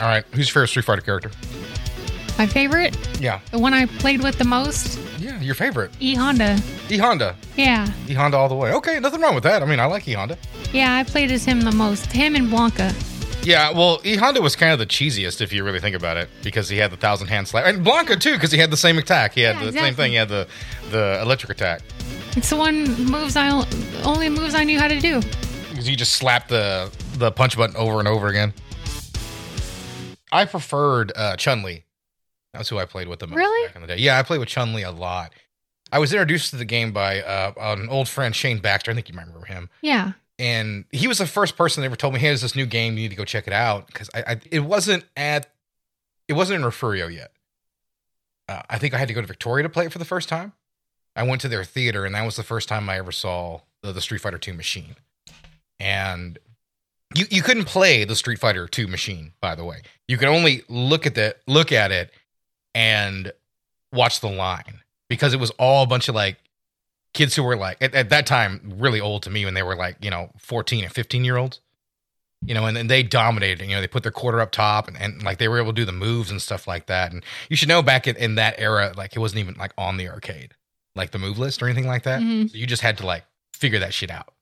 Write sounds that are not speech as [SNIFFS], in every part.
All right. Who's your favorite Street Fighter character? My favorite, Yeah. the one I played with the most, Yeah, your favorite. E Honda. E Honda. Yeah, E Honda all the way. Okay, nothing wrong with that. I mean, I like E Honda. yeah, I played as him the most. Him and Blanka. Yeah, well, E Honda was kind of the cheesiest if you really think about it, because he had the thousand hand slap, and Blanka too, because he had the same attack. He had Yeah, the same thing. He had the the electric attack. It's the one moves I only moves I knew how to do. Because you just slap the the punch button over and over again. I preferred uh, Chun Li. That's who I played with the most Really? back in the day. Yeah, I played with Chun Li a lot. I was introduced to the game by uh, an old friend, Shane Baxter. I think you might remember him. Yeah, and he was the first person that ever told me, "Hey, there's this new game. You need to go check it out." Because I, I, it wasn't at, it wasn't in Refugio yet. Uh, I think I had to go to Victoria to play it for the first time. I went to their theater, and that was the first time I ever saw the, the Street Fighter Two machine. And you you couldn't play the Street Fighter Two machine, by the way. You could only look at that, look at it, and watch the line because it was all a bunch of like kids who were like at, at that time really old to me when they were like you know 14 and 15 year olds you know and then they dominated you know they put their quarter up top and, and like they were able to do the moves and stuff like that and you should know back in, in that era like it wasn't even like on the arcade like the move list or anything like that Mhm. so you just had to like figure that shit out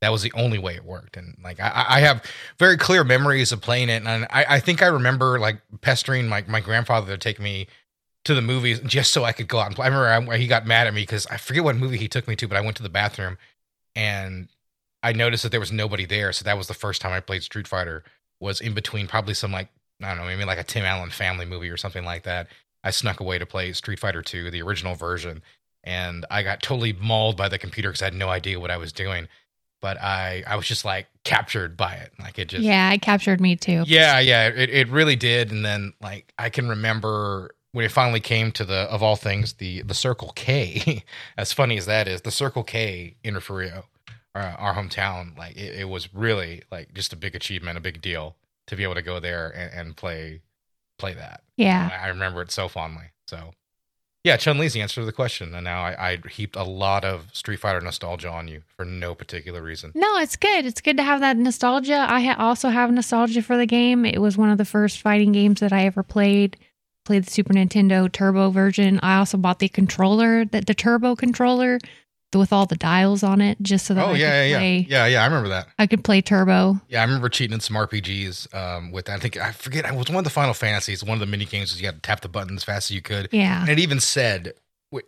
that was the only way it worked and like i, I have very clear memories of playing it and I, I think i remember like pestering my, my grandfather to take me to the movies just so I could go out and play. I remember I, he got mad at me because I forget what movie he took me to, but I went to the bathroom and I noticed that there was nobody there. So that was the first time I played Street Fighter. Was in between probably some like I don't know, maybe like a Tim Allen family movie or something like that. I snuck away to play Street Fighter 2, the original version, and I got totally mauled by the computer because I had no idea what I was doing. But I I was just like captured by it. Like it just yeah, it captured me too. yeah, yeah, it, it really did. And then like I can remember when it finally came to the of all things the the Circle K. [LAUGHS] as funny as that is, the Circle K in Refugio, our, uh, our hometown, like it, it was really like just a big achievement, a big deal to be able to go there and, and play play that. Yeah, I remember it so fondly. So yeah, Chun Li's the answer to the question, and now I, I heaped a lot of Street Fighter nostalgia on you for no particular reason. No, it's good. It's good to have that nostalgia. I ha- also have nostalgia for the game. It was one of the first fighting games that I ever played. Played the Super Nintendo Turbo version. I also bought the controller, that the Turbo controller, with all the dials on it, just so that Oh I yeah, could yeah, play. yeah, yeah, yeah. I remember that. I could play Turbo. Yeah, I remember cheating in some RPGs um, with that. I think I forget. I was one of the Final Fantasies. One of the mini games was you had to tap the button as fast as you could, Yeah, and it even said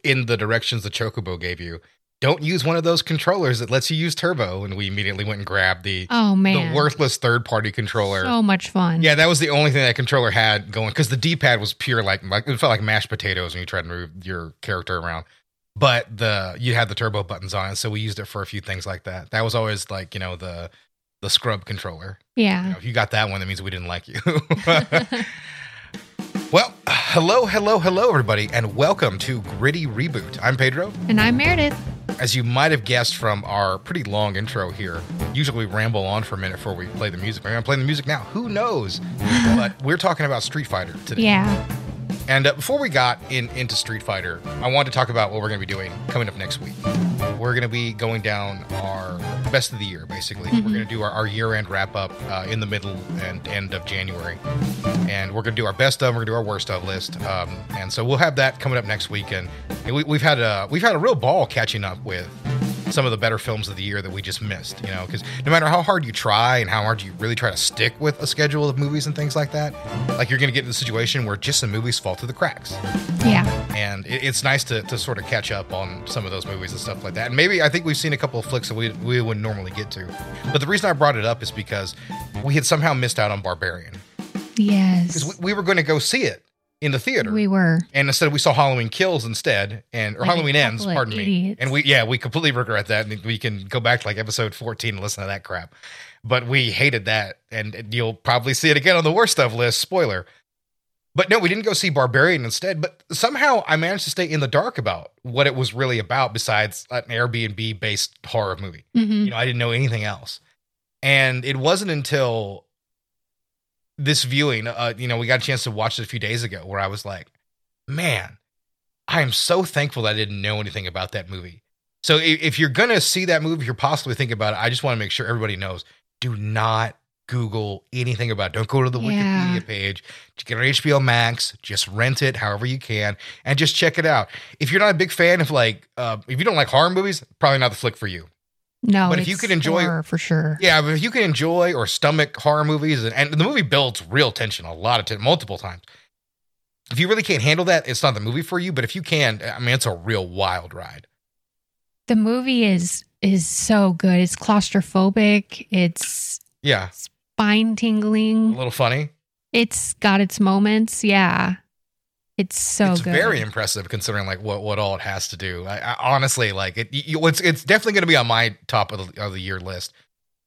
in the directions the Chocobo gave you, "Don't use one of those controllers that lets you use Turbo." And we immediately went and grabbed the Oh man, the worthless third party controller. so much fun. yeah, that was the only thing that controller had going because the D pad was pure like like it felt like mashed potatoes when you tried to move your character around. But the you had the turbo buttons on it, so we used it for a few things like that. That was always like you know the the scrub controller. You yeah. know, if you got that one, that means we didn't like you. [LAUGHS] well, hello, hello, hello, everybody, and welcome to Gritty Reboot. I'm Pedro. And I'm Meredith. As you might have guessed from our pretty long intro here, usually we ramble on for a minute before we play the music. We're going to play the music now. Who knows? [LAUGHS] but we're talking about Street Fighter today. Yeah, And uh, before we got in into Street Fighter, I wanted to talk about what we're going to be doing coming up next week. We're going to be going down our best of the year, basically. We're going to do our, our year-end wrap-up uh, in the middle and end of January, and we're going to do our best of, we're going to do our worst of list, um, and so we'll have that coming up next week. And, and we, we've had a we've had a real ball catching up with some of the better films of the year that we just missed. You know, because no matter how hard you try and how hard you really try to stick with a schedule of movies and things like that, like you're going to get in a situation where just some movies fall through the cracks yeah, and it, it's nice to, to sort of catch up on some of those movies and stuff like that. And maybe I think we've seen a couple of flicks that we, we wouldn't normally get to. But the reason I brought it up is because we had somehow missed out on Barbarian yes. because we, we were going to go see it in the theater. We were. and instead we saw Halloween Kills instead, and or Like Halloween Ends, of pardon me. And we yeah we completely regret that, and we can go back to like episode fourteen and listen to that crap. But we hated that, and you'll probably see it again on the worst stuff list. Spoiler. But no, we didn't go see Barbarian instead. But somehow I managed to stay in the dark about what it was really about, besides an Airbnb based horror movie. hmm You know, I didn't know anything else. And it wasn't until this viewing, uh, you know, we got a chance to watch it a few days ago where I was like, man, I am so thankful that I didn't know anything about that movie. So if, if you're going to see that movie, if you're possibly thinking about it, I just want to make sure everybody knows do not Google anything about. It. Don't go to the Yeah. Wikipedia page. Just get on HBO Max. Just rent it however you can, and just check it out. If you're not a big fan of like, uh, if you don't like horror movies, probably not the flick for you. No, But if you could enjoy- horror for sure. Yeah, but if you can enjoy or stomach horror movies, and, and the movie builds real tension a lot of tension, multiple times. If you really can't handle that, it's not the movie for you. But if you can, I mean, it's a real wild ride. The movie is is so good. It's claustrophobic. It's Yeah, spine tingling. a little funny. It's got its moments. Yeah, it's so it's good. very impressive considering like what, what all it has to do. I, I honestly like it. You, it's it's definitely going to be on my top of the, of the year list.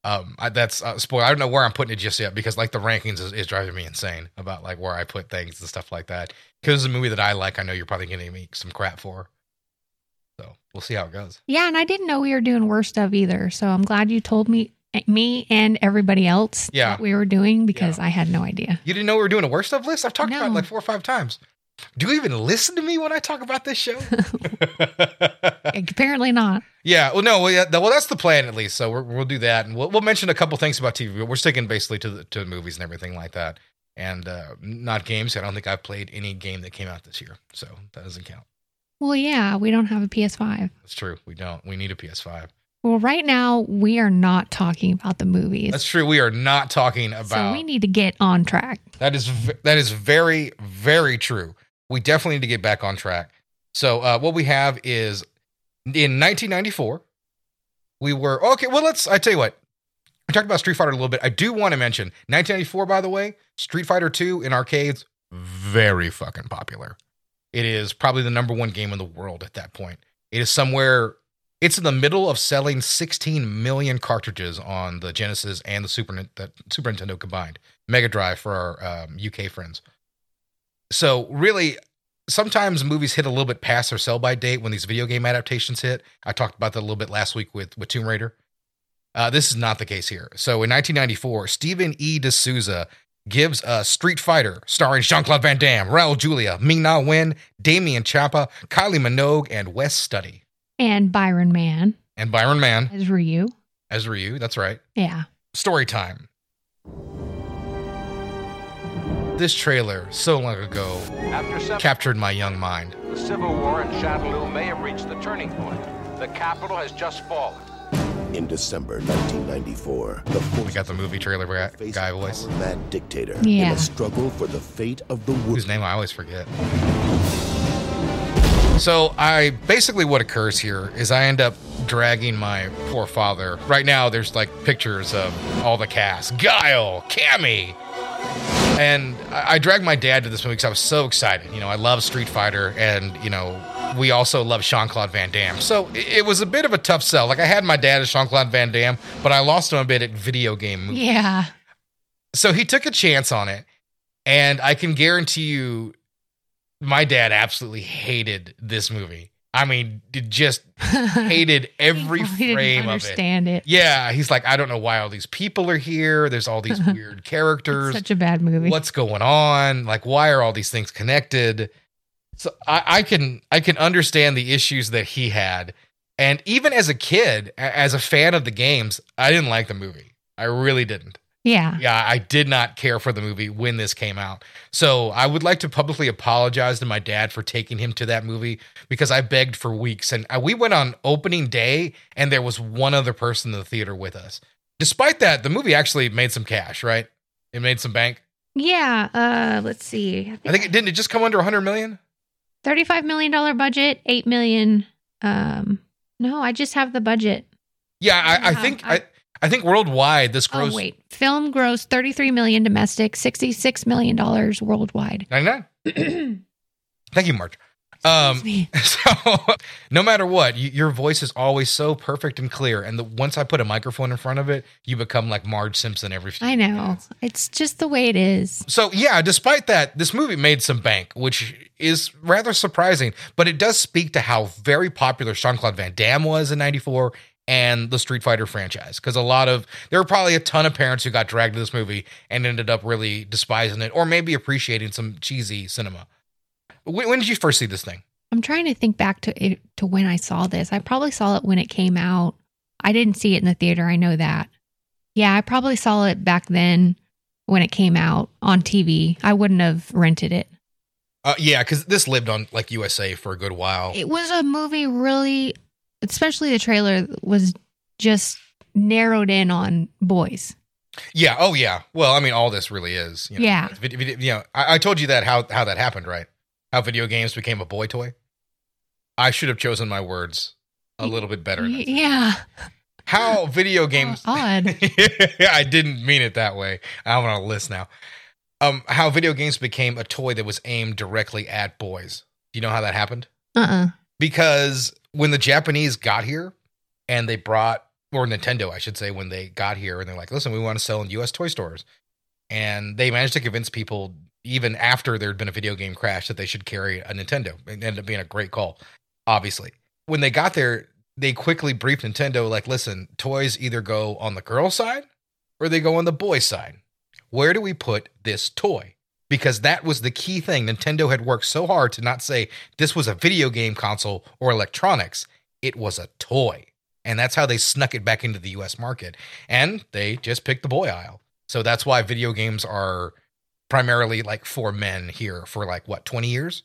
Um, I, that's uh, spoiler. I don't know where I'm putting it just yet because like the rankings is, is driving me insane about like where I put things and stuff like that. Because it's a movie that I like, I know you're probably getting me some crap for. So we'll see how it goes. Yeah, and I didn't know we were doing worst of either. So I'm glad you told me, me and everybody else, Yeah. we were doing because I had no idea. You didn't know we were doing a worst of list? I've talked about it like four or five times. Do you even listen to me when I talk about this show? [LAUGHS] Apparently not. Yeah, well, no, well, yeah, well, that's the plan at least. So we're, we'll do that, and we'll, we'll mention a couple things about TV. But we're sticking basically to the, to the movies and everything like that, and uh, not games. I don't think I've played any game that came out this year, so that doesn't count. Well, yeah, we don't have a PS5. That's true. We don't. We need a PS5. Well, right now we are not talking about the movies. That's true. We are not talking about. so we need to get on track. that is that is very very true. We definitely need to get back on track. So uh, what we have is in 1994, we were okay. Well, let's. I tell you what. We talked about Street Fighter a little bit. I do want to mention 1994, by the way, Street Fighter 2 in arcades, very fucking popular. It is probably the number one game in the world at that point. It is somewhere. It's in the middle of selling 16 million cartridges on the Genesis and the Super the Super Nintendo combined. Mega Drive for our um, UK friends. So really, sometimes movies hit a little bit past their sell by date when these video game adaptations hit. I talked about that a little bit last week with with Tomb Raider. Uh, this is not the case here. So in 1994, Stephen E. D'Souza gives us Street Fighter, starring Jean Claude Van Damme, Raul Julia, Ming Na Wen, Damian Chapa, Kylie Minogue, and Wes Studi, And Byron Mann and Byron Mann as Ryu. as Ryu. That's right. Yeah. Story time. This trailer, so long ago, After seven, captured my young mind. the Civil War in Shadaloo may have reached the turning point. The capital has just fallen. In December 1994, the We got the movie trailer guy face guy voice, mad dictator yeah. in a struggle for the fate of the world. whose name I always forget. So I basically what occurs here is I end up dragging my poor father. Right now, there's like pictures of all the cast: Guile, Cammy, and I, I dragged my dad to this movie because I was so excited. You know, I love Street Fighter, and you know, we also love Jean Claude Van Damme. So it, was a bit of a tough sell. Like I had my dad as Jean Claude Van Damme, but I lost him a bit at video game movies. Yeah. So he took a chance on it, and I can guarantee you, my dad absolutely hated this movie. I mean, just hated [LAUGHS] every He probably didn't frame of it. understand it. Yeah, he's like, I don't know why all these people are here. There's all these [LAUGHS] weird characters. such a bad movie. What's going on? Like, why are all these things connected? So I, I can I can understand the issues that he had, and even as a kid, as a fan of the games, I didn't like the movie. I really didn't. Yeah. Yeah, I did not care for the movie when this came out. So I would like to publicly apologize to my dad for taking him to that movie because I begged for weeks. And uh, we went on opening day, and there was one other person in the theater with us. Despite that, the movie actually made some cash, right? It made some bank. Yeah. Uh, let's see. I think it didn't. It just come under 100 million. $35 million budget, 8 million. Um, no, I just have the budget. Yeah, I, I Yeah, think I- I, I think worldwide this gross Oh, wait. Film gross 33 million domestic, $66 million worldwide. 99. [CLEARS THROAT] Thank you, March. Um. [LAUGHS] So, no matter what, you, your voice is always so perfect and clear. And the, once I put a microphone in front of it, you become like Marge Simpson every few I know. minutes. It's just the way it is. So, yeah, despite that, this movie made some bank, which is rather surprising. But it does speak to how very popular Jean Claude Van Damme was in 94 and the Street Fighter franchise. Because a lot of, there were probably a ton of parents who got dragged to this movie and ended up really despising it or maybe appreciating some cheesy cinema. When, when did you first see this thing? I'm trying to think back to it, to when I saw this. I probably saw it when it came out. I didn't see it in the theater. I know that. Yeah, I probably saw it back then when it came out on TV. I wouldn't have rented it. Uh, yeah, because this lived on like USA for a good while. It was a movie really, especially the trailer was just narrowed in on boys. Yeah. Oh, yeah. Well, I mean, all this really is. You know, Yeah. You know, I, I told you that how how that happened, right? How video games became a boy toy. I should have chosen my words a little bit better. Yeah. How video games. [LAUGHS] Odd. I didn't mean it that way. I'm on a list now. Um, how video games became a toy that was aimed directly at boys. Do you know how that happened? Uh uh because when the Japanese got here and they brought, or Nintendo, I should say, when they got here and they're like, listen, we want to sell in US toy stores. And they managed to convince people, even after there had been a video game crash, that they should carry a Nintendo. It ended up being a great call, obviously. When they got there, they quickly briefed Nintendo, like, listen, toys either go on the girl side or they go on the boy side. Where do we put this toy? Because that was the key thing. Nintendo had worked so hard to not say this was a video game console or electronics, it was a toy. And that's how they snuck it back into the US market. And they just picked the boy aisle. So that's why video games are primarily like for men here for like what, 20 years?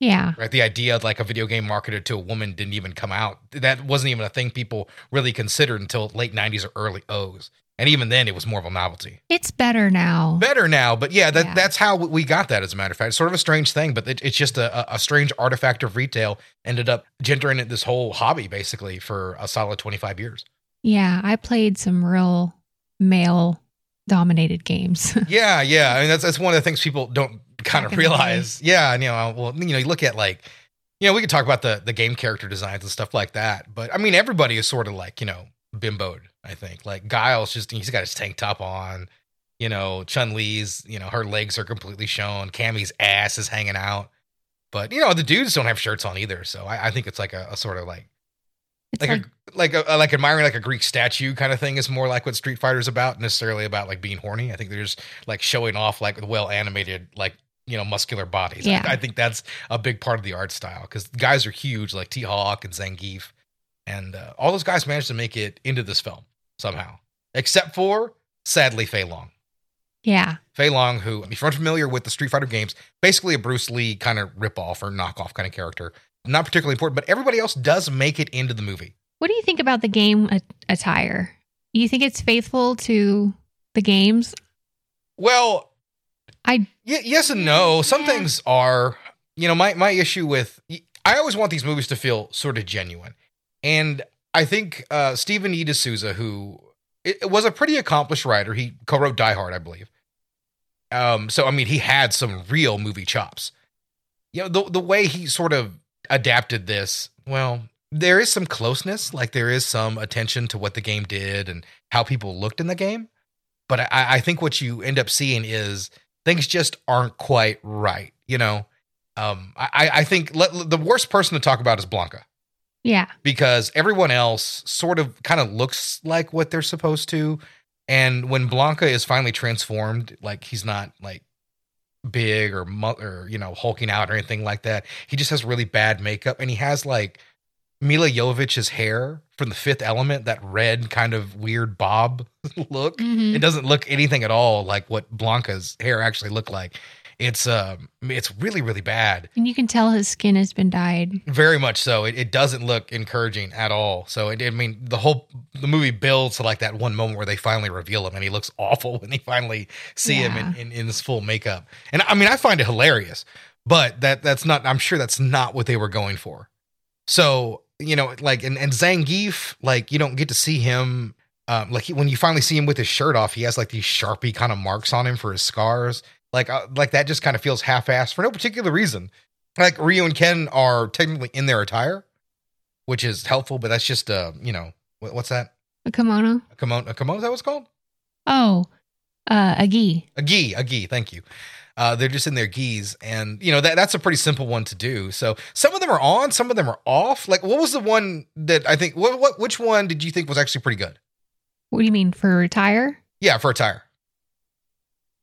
Yeah. Right? The idea of like a video game marketed to a woman didn't even come out. That wasn't even a thing people really considered until late 90s or early O's. And even then, it was more of a novelty It's better now. better now. But yeah, that, Yeah. that's how we got that. As a matter of fact, it's sort of a strange thing, but it, it's just a, a strange artifact of retail. Ended up gendering it this whole hobby basically for a solid twenty five years. Yeah. I played some real male dominated games. [LAUGHS] yeah, yeah. I mean, that's that's one of the things people don't kind of realize. Yeah, and you know, well, you know, you look at like, you know, we could talk about the the game character designs and stuff like that, but I mean, everybody is sort of like you know bimboed. I think like Guile's just he's got his tank top on. You know, Chun Li's, you know, her legs are completely shown. Cammy's ass is hanging out. But you know, the dudes don't have shirts on either. So I, I think it's like a, a sort of like it's like, like, a, like a like admiring like a Greek statue kind of thing is more like what Street Fighter's about, necessarily about like being horny. I think they're just like showing off like well animated like you know muscular bodies. I- Yeah. I, think that's a big part of the art style because guys are huge like T Hawk and Zangief, and uh, all those guys managed to make it into this film somehow, except for sadly Fei Long. yeah. Fei Long, who, if you're unfamiliar with the Street Fighter games, basically a Bruce Lee kind of ripoff or knockoff kind of character. Not particularly important, but everybody else does make it into the movie. What do you think about the game attire? You think it's faithful to the games? Well, I y- yes and no. Some Yeah. things are, you know, my my issue with I always want these movies to feel sort of genuine, and I think uh, Stephen E. D'Souza, who it, it was a pretty accomplished writer, he co-wrote Die Hard, I believe. Um, so I mean, he had some real movie chops. You know, the the way he sort of adapted this, well, there is some closeness, like there is some attention to what the game did and how people looked in the game. But I, I think what you end up seeing is things just aren't quite right. You know, um, I, I think the worst person to talk about is Blanka yeah. because everyone else sort of kind of looks like what they're supposed to. And when Blanka is finally transformed, like he's not like big or or you know hulking out or anything like that. He just has really bad makeup, and he has like Milla Jovovich's hair from the Fifth Element, that red kind of weird bob [LAUGHS] look. Mhm. It doesn't look anything at all like what Blanka's hair actually looked like. It's um, it's really really bad. And you can tell his skin has been dyed. Very much so. It, it doesn't look encouraging at all. So it, I mean, the whole the movie builds to like that one moment where they finally reveal him, and he looks [LAUGHS] awful when they finally see him in, in, in his full makeup. And I mean, I find it hilarious, but that that's not. I'm sure that's not what they were going for. So you know, like and and Zangief, like you don't get to see him. Um, like he, when you finally see him with his shirt off, he has like these sharpie kind of marks on him for his scars. Like uh, like that just kind of feels half-assed for no particular reason like Ryu and Ken are technically in their attire, which is helpful, but that's just uh, you know, what, what's that? A kimono? A kimono? A kimono? Is that what's called? Oh, uh, a gi. A gi? A gi? Thank you. Uh, they're just in their gis, and you know that that's a pretty simple one to do. So some of them are on, some of them are off. Like, what was the one that I think? What, what which one did you think was actually pretty good? What do you mean for retire? Yeah, for attire.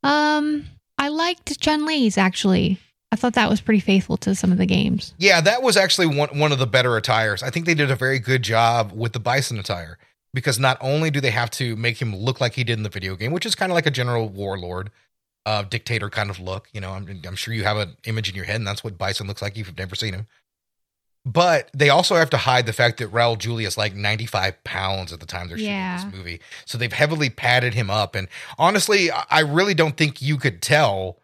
Um, I liked Chun Li's actually. I thought that was pretty faithful to some of the games. Yeah, that was actually one one of the better attires. I think they did a very good job with the bison attire. because not only do they have to make him look like he did in the video game, which is kind of like a general warlord, uh, dictator kind of look. You know, I'm, I'm sure you have an image in your head, and that's what Bison looks like if you've never seen him. But they also have to hide the fact that Raul Julia is like 95 pounds at the time they're Yeah. shooting this movie. So they've heavily padded him up. And honestly, I really don't think you could tell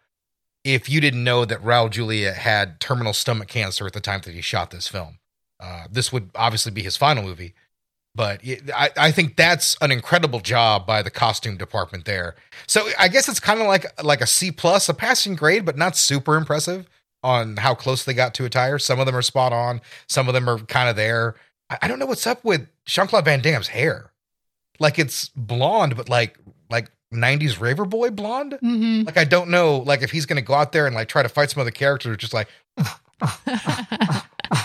if you didn't know that Raul Julia had terminal stomach cancer at the time that he shot this film. Uh, this would obviously be his final movie. But it- I, I think that's an incredible job by the costume department there. So I guess it's kind of like like a C plus, a passing grade, but not super impressive on how close they got to attire. Some of them are spot on, some of them are kind of there. I, I don't know what's up with Jean Claude Van Damme's hair. Like it's blonde, but like like '90s raver boy blonde. hmm Like I don't know, like if he's gonna go out there and like try to fight some other characters, just like [LAUGHS]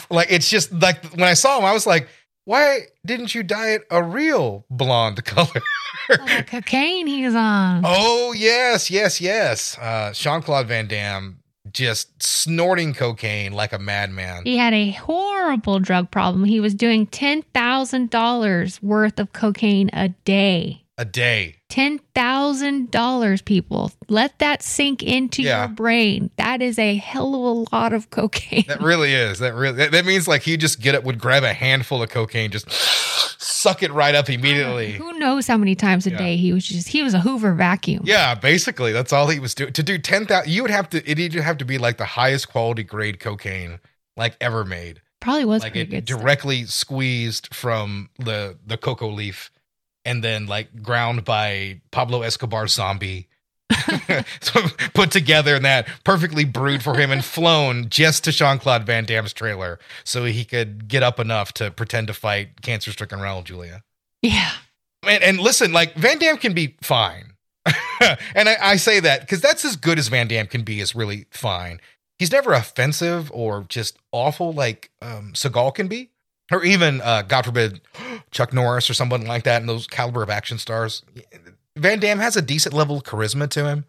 like it's just like when I saw him, I was like, why didn't you dye it a real blonde [LAUGHS] color? the cocaine he's on. oh yes, yes, yes. Uh Jean Claude Van Damme just snorting cocaine like a madman. He had a horrible drug problem. He was doing $10,000 worth of cocaine a day. A day. $10,000, people. Let that sink into Yeah. your brain. That is a hell of a lot of cocaine. That really is. That really that, that means like he just get up would grab a handful of cocaine, just suck it right up immediately. Who knows how many times a Yeah. day he was just, he was a Hoover vacuum. Yeah, basically, that's all he was doing. To do ten thousand, you would have to. It would have to be like the highest quality grade cocaine like ever made. Probably was like pretty it good. stuff. directly squeezed from the the cocoa leaf, and then like ground by Pablo Escobar's zombie. so [LAUGHS] [LAUGHS] put together in that perfectly brewed for him and flown just to Jean Claude Van Damme's trailer so he could get up enough to pretend to fight cancer stricken Raul Julia. Yeah. And, and listen, like Van Damme can be fine. [LAUGHS] and I, I say that because that's as good as Van Damme can be, is really fine. He's never offensive or just awful like um, Seagal can be, or even, uh, God forbid, Chuck Norris or someone like that, and those caliber of action stars. Van Damme has a decent level of charisma to him.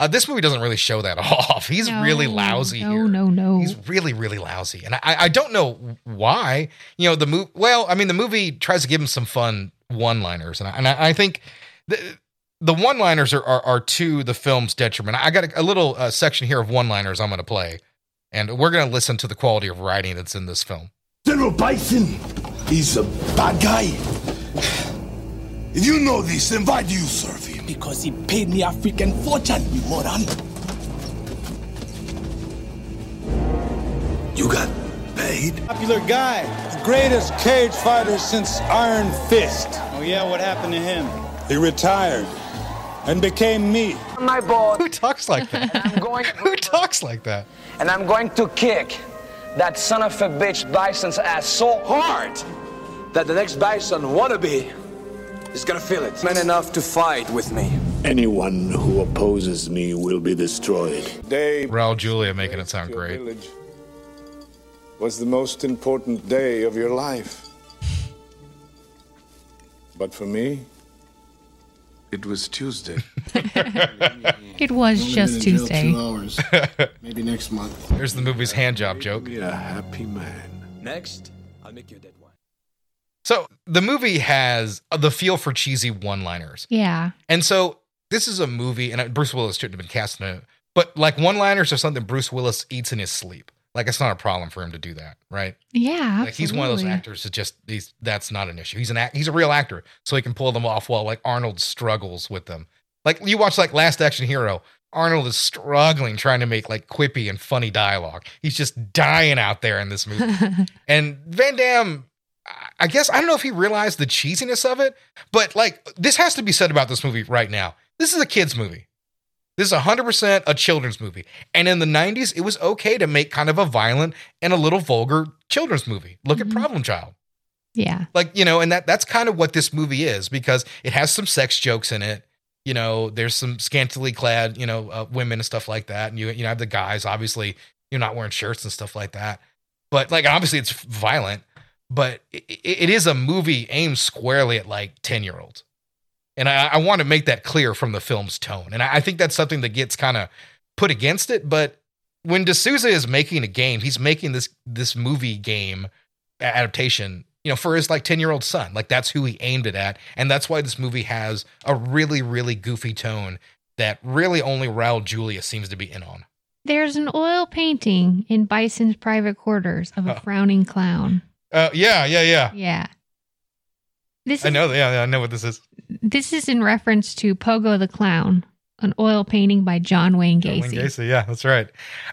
Uh, this movie doesn't really show that [LAUGHS] off. He's No, really lousy No, here. no, no. He's really, really lousy, and I, I don't know why. You know, the movie. Well, I mean, the movie tries to give him some fun one-liners, and I, and I, I think the the one-liners are, are are to the film's detriment. I got a, a little uh, section here of one-liners I'm going to play, and we're going to listen to the quality of writing that's in this film. General Bison, he's a bad guy. If you know this, then why do you serve him? Because he paid me a freaking fortune, you moron. You got paid? Popular guy, the greatest cage fighter since Iron Fist. Oh yeah, what happened to him? He retired and became me. my boat. Who talks like that? I'm going, Who talks like that? and I'm going to kick that son of a bitch Bison's ass so hard that the next Bison wannabe is gonna feel it. Man enough to fight with me. Anyone who opposes me will be destroyed. Day Raul Julia making it sound great. village was the most important day of your life. But for me, it was Tuesday. [LAUGHS] it was just Tuesday. hours, [LAUGHS] maybe next month. There's the movie's hand job joke. Be a happy man. Next, I'll make you a dead one. So the movie has the feel for cheesy one-liners. Yeah. And so this is a movie, and Bruce Willis shouldn't have been cast in it, but like one liners are something Bruce Willis eats in his sleep. Like it's not a problem for him to do that, right? Yeah. Like he's one of those actors that just he's that's not an issue. He's an act, he's a real actor, so he can pull them off while like Arnold struggles with them. Like you watch like Last Action Hero, Arnold is struggling trying to make like quippy and funny dialogue. He's just dying out there in this movie. [LAUGHS] and Van Damme, I guess I don't know if he realized the cheesiness of it, but like this has to be said about this movie right now. This is a kids movie. This is 100% a children's movie. And in the 90s, it was okay to make kind of a violent and a little vulgar children's movie. Look Mhm. at Problem Child. Yeah. Like, you know, and that that's kind of what this movie is because it has some sex jokes in it. You know, there's some scantily clad, you know, uh, women and stuff like that. And you you know, have the guys obviously you're not wearing shirts and stuff like that. But like obviously it's violent, but it, it is a movie aimed squarely at like 10-year-olds. And I, I want to make that clear from the film's tone. And I, I think that's something that gets kind of put against it. But when de Souza is making a game, he's making this this movie game adaptation you know, for his like 10 year old son. Like that's who he aimed it at. And that's why this movie has a really, really goofy tone that really only Raul Julia seems to be in on. There's an oil painting in Bison's private quarters of a Oh. frowning clown. Uh, yeah, yeah, yeah. Yeah. This I is, know. Yeah, yeah, I know what this is. This is in reference to Pogo the Clown, an oil painting by John Wayne Gacy. John Wayne Gacy. Yeah, that's right.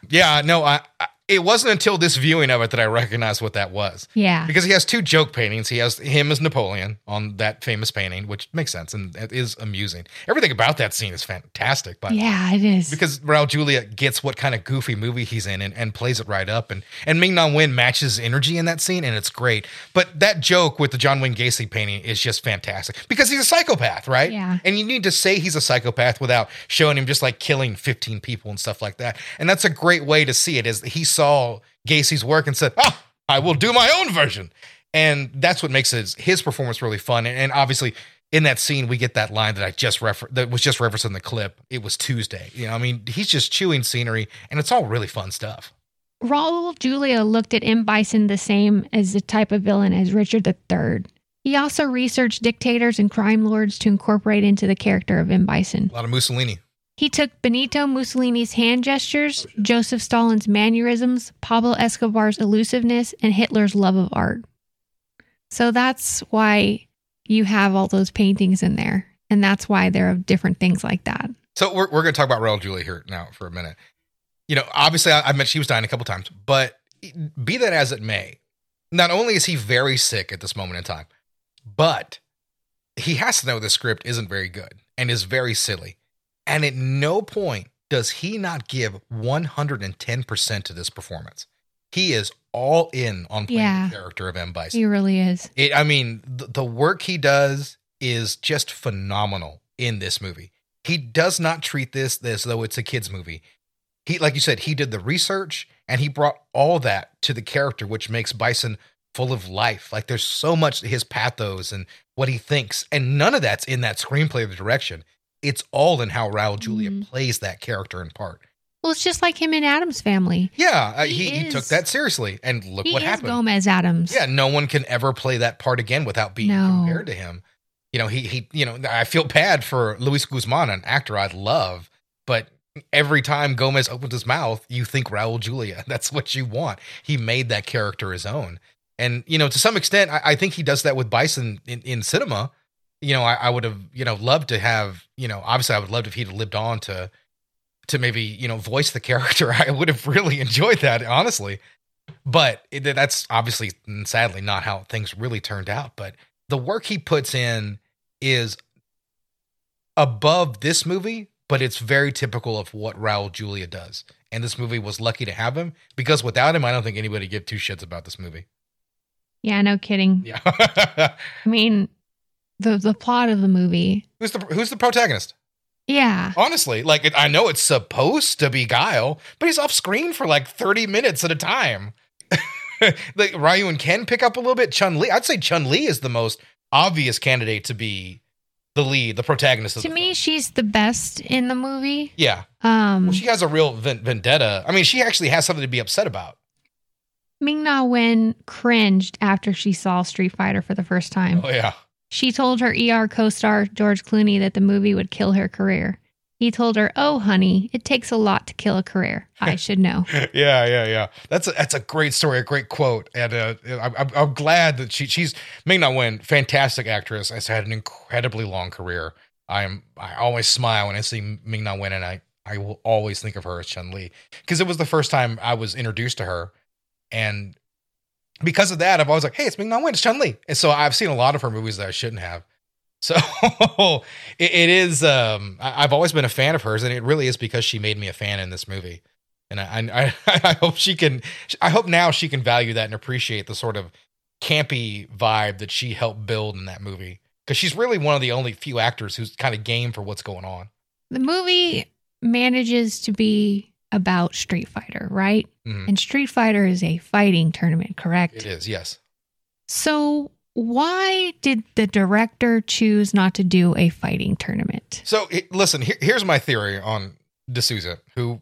Yeah, no, I, I. It wasn't until this viewing of it that I recognized what that was. Yeah. Because he has two joke paintings. He has him as Napoleon on that famous painting, which makes sense and it is amusing. Everything about that scene is fantastic. But Yeah, it is. because Raul Julia gets what kind of goofy movie he's in and, and plays it right up. And and Ming Na Wen matches energy in that scene, and it's great. But that joke with the John Wayne Gacy painting is just fantastic because he's a psychopath, right? Yeah. And you need to say he's a psychopath without showing him just like killing 15 people and stuff like that. And that's a great way to see it is he saw Gacy's work and said, Oh, I will do my own version. And that's what makes his, his performance really fun. And, and obviously in that scene, we get that line that I just refer that was just referenced in the clip. It was Tuesday. You know, I mean, he's just chewing scenery and it's all really fun stuff. Raul Julia looked at M. Bison the same as the type of villain as Richard III. He also researched dictators and crime lords to incorporate into the character of M. Bison. A lot of Mussolini. He took Benito Mussolini's hand gestures, Joseph Stalin's mannerisms, Pablo Escobar's elusiveness, and Hitler's love of art. So that's why you have all those paintings in there. And that's why there are different things like that. So we're, we're going to talk about Raul Julia here now for a minute. You know, obviously, I, I mentioned she was dying a couple times, but be that as it may, not only is he very sick at this moment in time, but he has to know the script isn't very good and is very silly. And at no point does he not give 110% to this performance. He is all in on playing Yeah. the character of M. Bison. He really is. It, I mean, the, the work he does is just phenomenal in this movie. He does not treat this as though it's a kids movie. He, like you said, he did the research and he brought all that to the character, which makes Bison full of life. Like there's so much to his pathos and what he thinks, and none of that's in that screenplay or the direction. It's all in how Raul Julia Mhm. plays that character in part. Well, it's just like him in Addams Family. Yeah, uh, He he, he, took that seriously, and look he what is happened. Gomez Addams. Yeah, no one can ever play that part again without being No. compared to him. You know, he he you know, I feel bad for Luis Guzman, an actor I love, but every time Gomez opens his mouth, you think Raul Julia. [LAUGHS] That's what you want. He made that character his own. And, you know, to some extent, I, I think he does that with Bison in, in cinema. You know, I, I would have, you know, loved to have, you know, obviously I would love if he'd lived on to to maybe, you know, voice the [LAUGHS] character. I would have really enjoyed that, honestly. But it, that's obviously and sadly not how things really turned out. But the work he puts in is above this movie but it's very typical of what Raul Julia does. And this movie was lucky to have him because without him I don't think anybody give two shits about this movie. Yeah, no kidding. yeah. [LAUGHS] I mean, the the plot of the movie. who's the who's the protagonist Yeah. honestly like it, I know it's supposed to be Guile but he's off screen for like 30 minutes at a time [LAUGHS] like Ryu and Ken pick up a little bit Chun Li I'd say Chun Li is the most obvious candidate to be the lead the protagonist of To the me, film. she's the best in the movie. yeah Um, well, she has a real ven- vendetta I mean she actually has something to be upset about Ming Na Wen cringed after she saw Street Fighter for the first time. oh yeah She told her ER co star George Clooney that the movie would kill her career. He told her, Oh, honey, it takes a lot to kill a career. I [LAUGHS] should know. yeah, yeah, yeah. That's a, that's a great story, a great quote, and uh, I'm, I'm- glad that she she's Ming Na Wen, fantastic actress, has had an incredibly long career. I'm I always smile when I see Ming Na Wen, and I I will always think of her as Chun Li because it was the first time I was introduced to her, and because of that, I've always like, hey, it's Ming Na Wen, it's Chun Li, and so I've seen a lot of her movies that I shouldn't have. So [LAUGHS] it, it is. Um, I, I've always been a fan of hers, and it really is because she made me a fan in this movie. And I, I, [LAUGHS] I hope she can. I hope now she can value that and appreciate the sort of campy vibe that she helped build in that movie. Because she's really one of the only few actors who's kind of game for what's going on. The movie manages to be about Street Fighter, right? Mhm. And Street Fighter is a fighting tournament, correct? It is, yes. So, why did the director choose not to do a fighting tournament? So it, listen, here, here's my theory on de Souza, who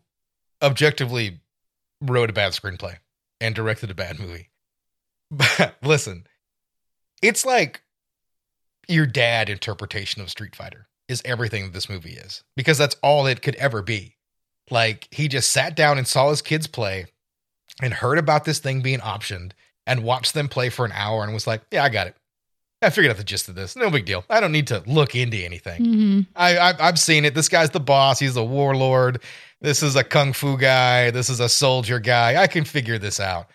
objectively wrote a bad screenplay and directed a bad movie. But [LAUGHS] listen, it's like your dad interpretation of Street Fighter is everything that this movie is because that's all it could ever be. Like he just sat down and saw his kids play and heard about this thing being optioned and watched them play for an hour and was like, "Yeah, I got it. I figured out the gist of this. No big deal. I don't need to look into anything. hmm I, I I've seen it. This guy's the boss. He's a warlord. This is a kung fu guy. This is a soldier guy. I can figure this out.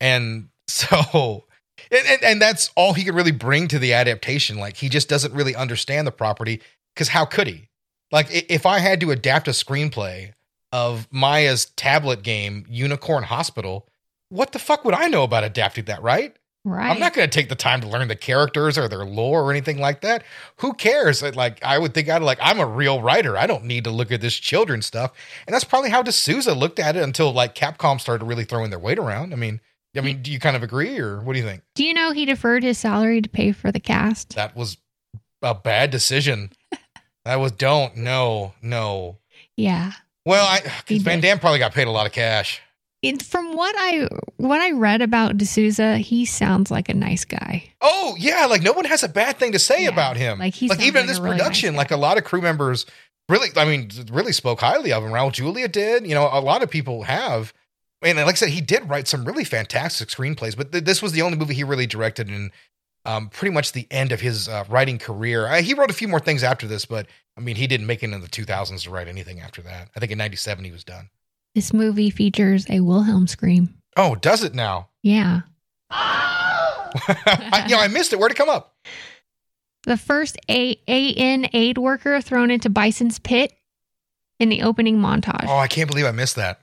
And [LAUGHS] so, and, and, and that's all he could really bring to the adaptation. Like he just doesn't really understand the property because how could he? Like if I had to adapt a screenplay of Maya's tablet game Unicorn Hospital, what the fuck would I know about adapting that? Right? Right. I'm not going to take the time to learn the characters or their lore or anything like that. Who cares? Like, I would think I'd like, I'm a real writer. I don't need to look at this children's stuff. And that's probably how de Souza looked at it until like Capcom started really throwing their weight around. I mean, I mean, do you kind of agree or what do you think? Do you know he deferred his salary to pay for the cast? That was a bad decision. [LAUGHS] that was don't no no. Yeah. Well, I Van. Damme probably got paid a lot of cash. It, from what I what I read about de Souza, he sounds like a nice guy. Oh yeah, like no one has a bad thing to say Yeah, about him. like, he like even in this really production, guy. like a lot of crew members really, I mean, really spoke highly of him. Raul Julia did. You know, a lot of people have. And like I said, he did write some really fantastic screenplays, but th- this was the only movie he really directed in um, pretty much the end of his uh, writing career. Uh, he wrote a few more things after this, but I mean, he didn't make it in the 2000s to write anything after that. I think in 97 he was done. This movie features a Wilhelm scream. Oh, does it now? Yeah. [LAUGHS] I, you know, I missed it. Where'd it come up? The first A- AN aid worker thrown into Bison's pit in the opening montage. Oh, I can't believe I missed that.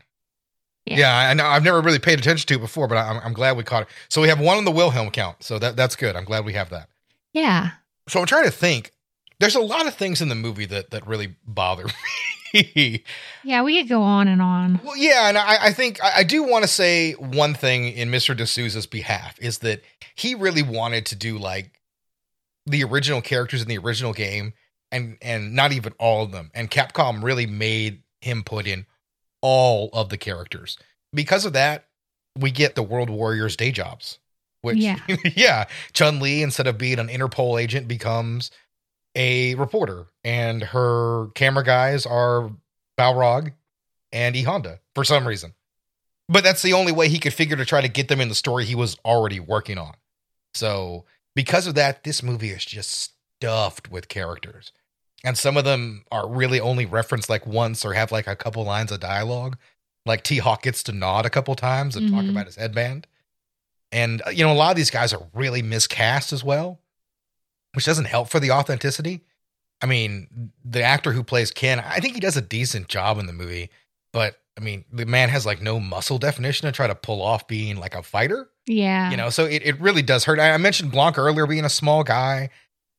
Yeah. Yeah, I know. I've never really paid attention to it before, but I'm, I'm glad we caught it. So we have one on the Wilhelm count. So that that's good. I'm glad we have that. Yeah. So I'm trying to think. There's a lot of things in the movie that that really bother [LAUGHS] me. Yeah, we could go on and on. well, yeah, and I, I think I, I do want to say one thing in Mr. de Souza's behalf is that he really wanted to do like the original characters in the original game, and and not even all of them. And Capcom really made him put in all of the characters. Because of that, we get the World Warriors day jobs. Which Yeah. [LAUGHS] yeah, Chun Li instead of being an Interpol agent becomes a reporter, and her camera guys are Balrog and E Honda for some reason. But that's the only way he could figure to try to get them in the story he was already working on. So because of that, this movie is just stuffed with characters. And some of them are really only referenced like once or have like a couple lines of dialogue. Like T Hawk gets to nod a couple times and talk Mhm. about his headband. And uh, you know, a lot of these guys are really miscast as well, which doesn't help for the authenticity. I mean, the actor who plays Ken, I think he does a decent job in the movie, but I mean, the man has like no muscle definition to try to pull off being like a fighter, Yeah. you know, so it, it really does hurt. I I mentioned Blanc earlier being a small guy,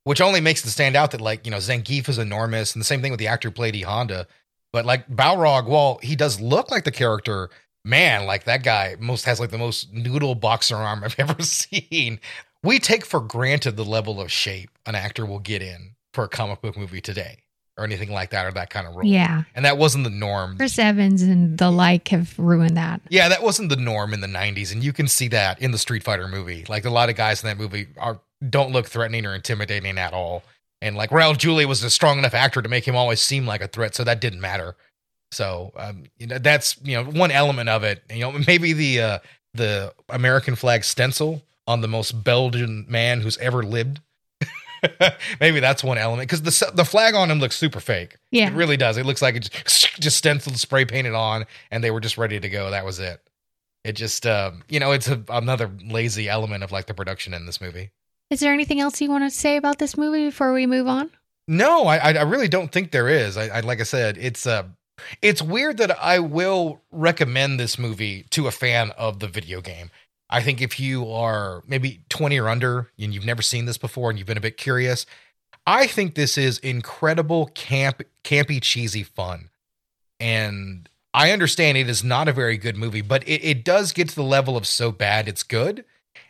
which only makes it stand out that like, you know, Zangief is enormous and the same thing with the actor who played E Honda. But like Balrog, while he does look like the character, man, like that guy most has like the most noodle boxer arm [LAUGHS] I've ever seen. We take for granted the level of shape an actor will get in for a comic book movie today or anything like that or that kind of role. Yeah. And that wasn't the norm. Chris Evans and the like have ruined that. Yeah, that wasn't the norm in the 90s and you can see that in the Street Fighter movie. Like a lot of guys in that movie are don't look threatening or intimidating at all. And like Raul Julia was a strong enough actor to make him always seem like a threat, so that didn't matter. So, um, you know, that's, you know, one element of it. You know, maybe the uh the American flag stencil on the most Belgian man who's ever lived. [LAUGHS] maybe that's one element because the the flag on him looks super fake. Yeah. It really does. It looks like it just, [SNIFFS] just stenciled, spray painted on, and they were just ready to go. That was it. It just, um, you know, it's a, another lazy element of like the production in this movie. Is there anything else you want to say about this movie before we move on? No, I, I really don't think there is. I, I like I said, it's uh, it's weird that I will recommend this movie to a fan of the video game. I think if you are maybe 20 or under and you've never seen this before and you've been a bit curious, I think this is incredible camp campy cheesy fun. And I understand it is not a very good movie, but it, it does get to the level of so bad it's good.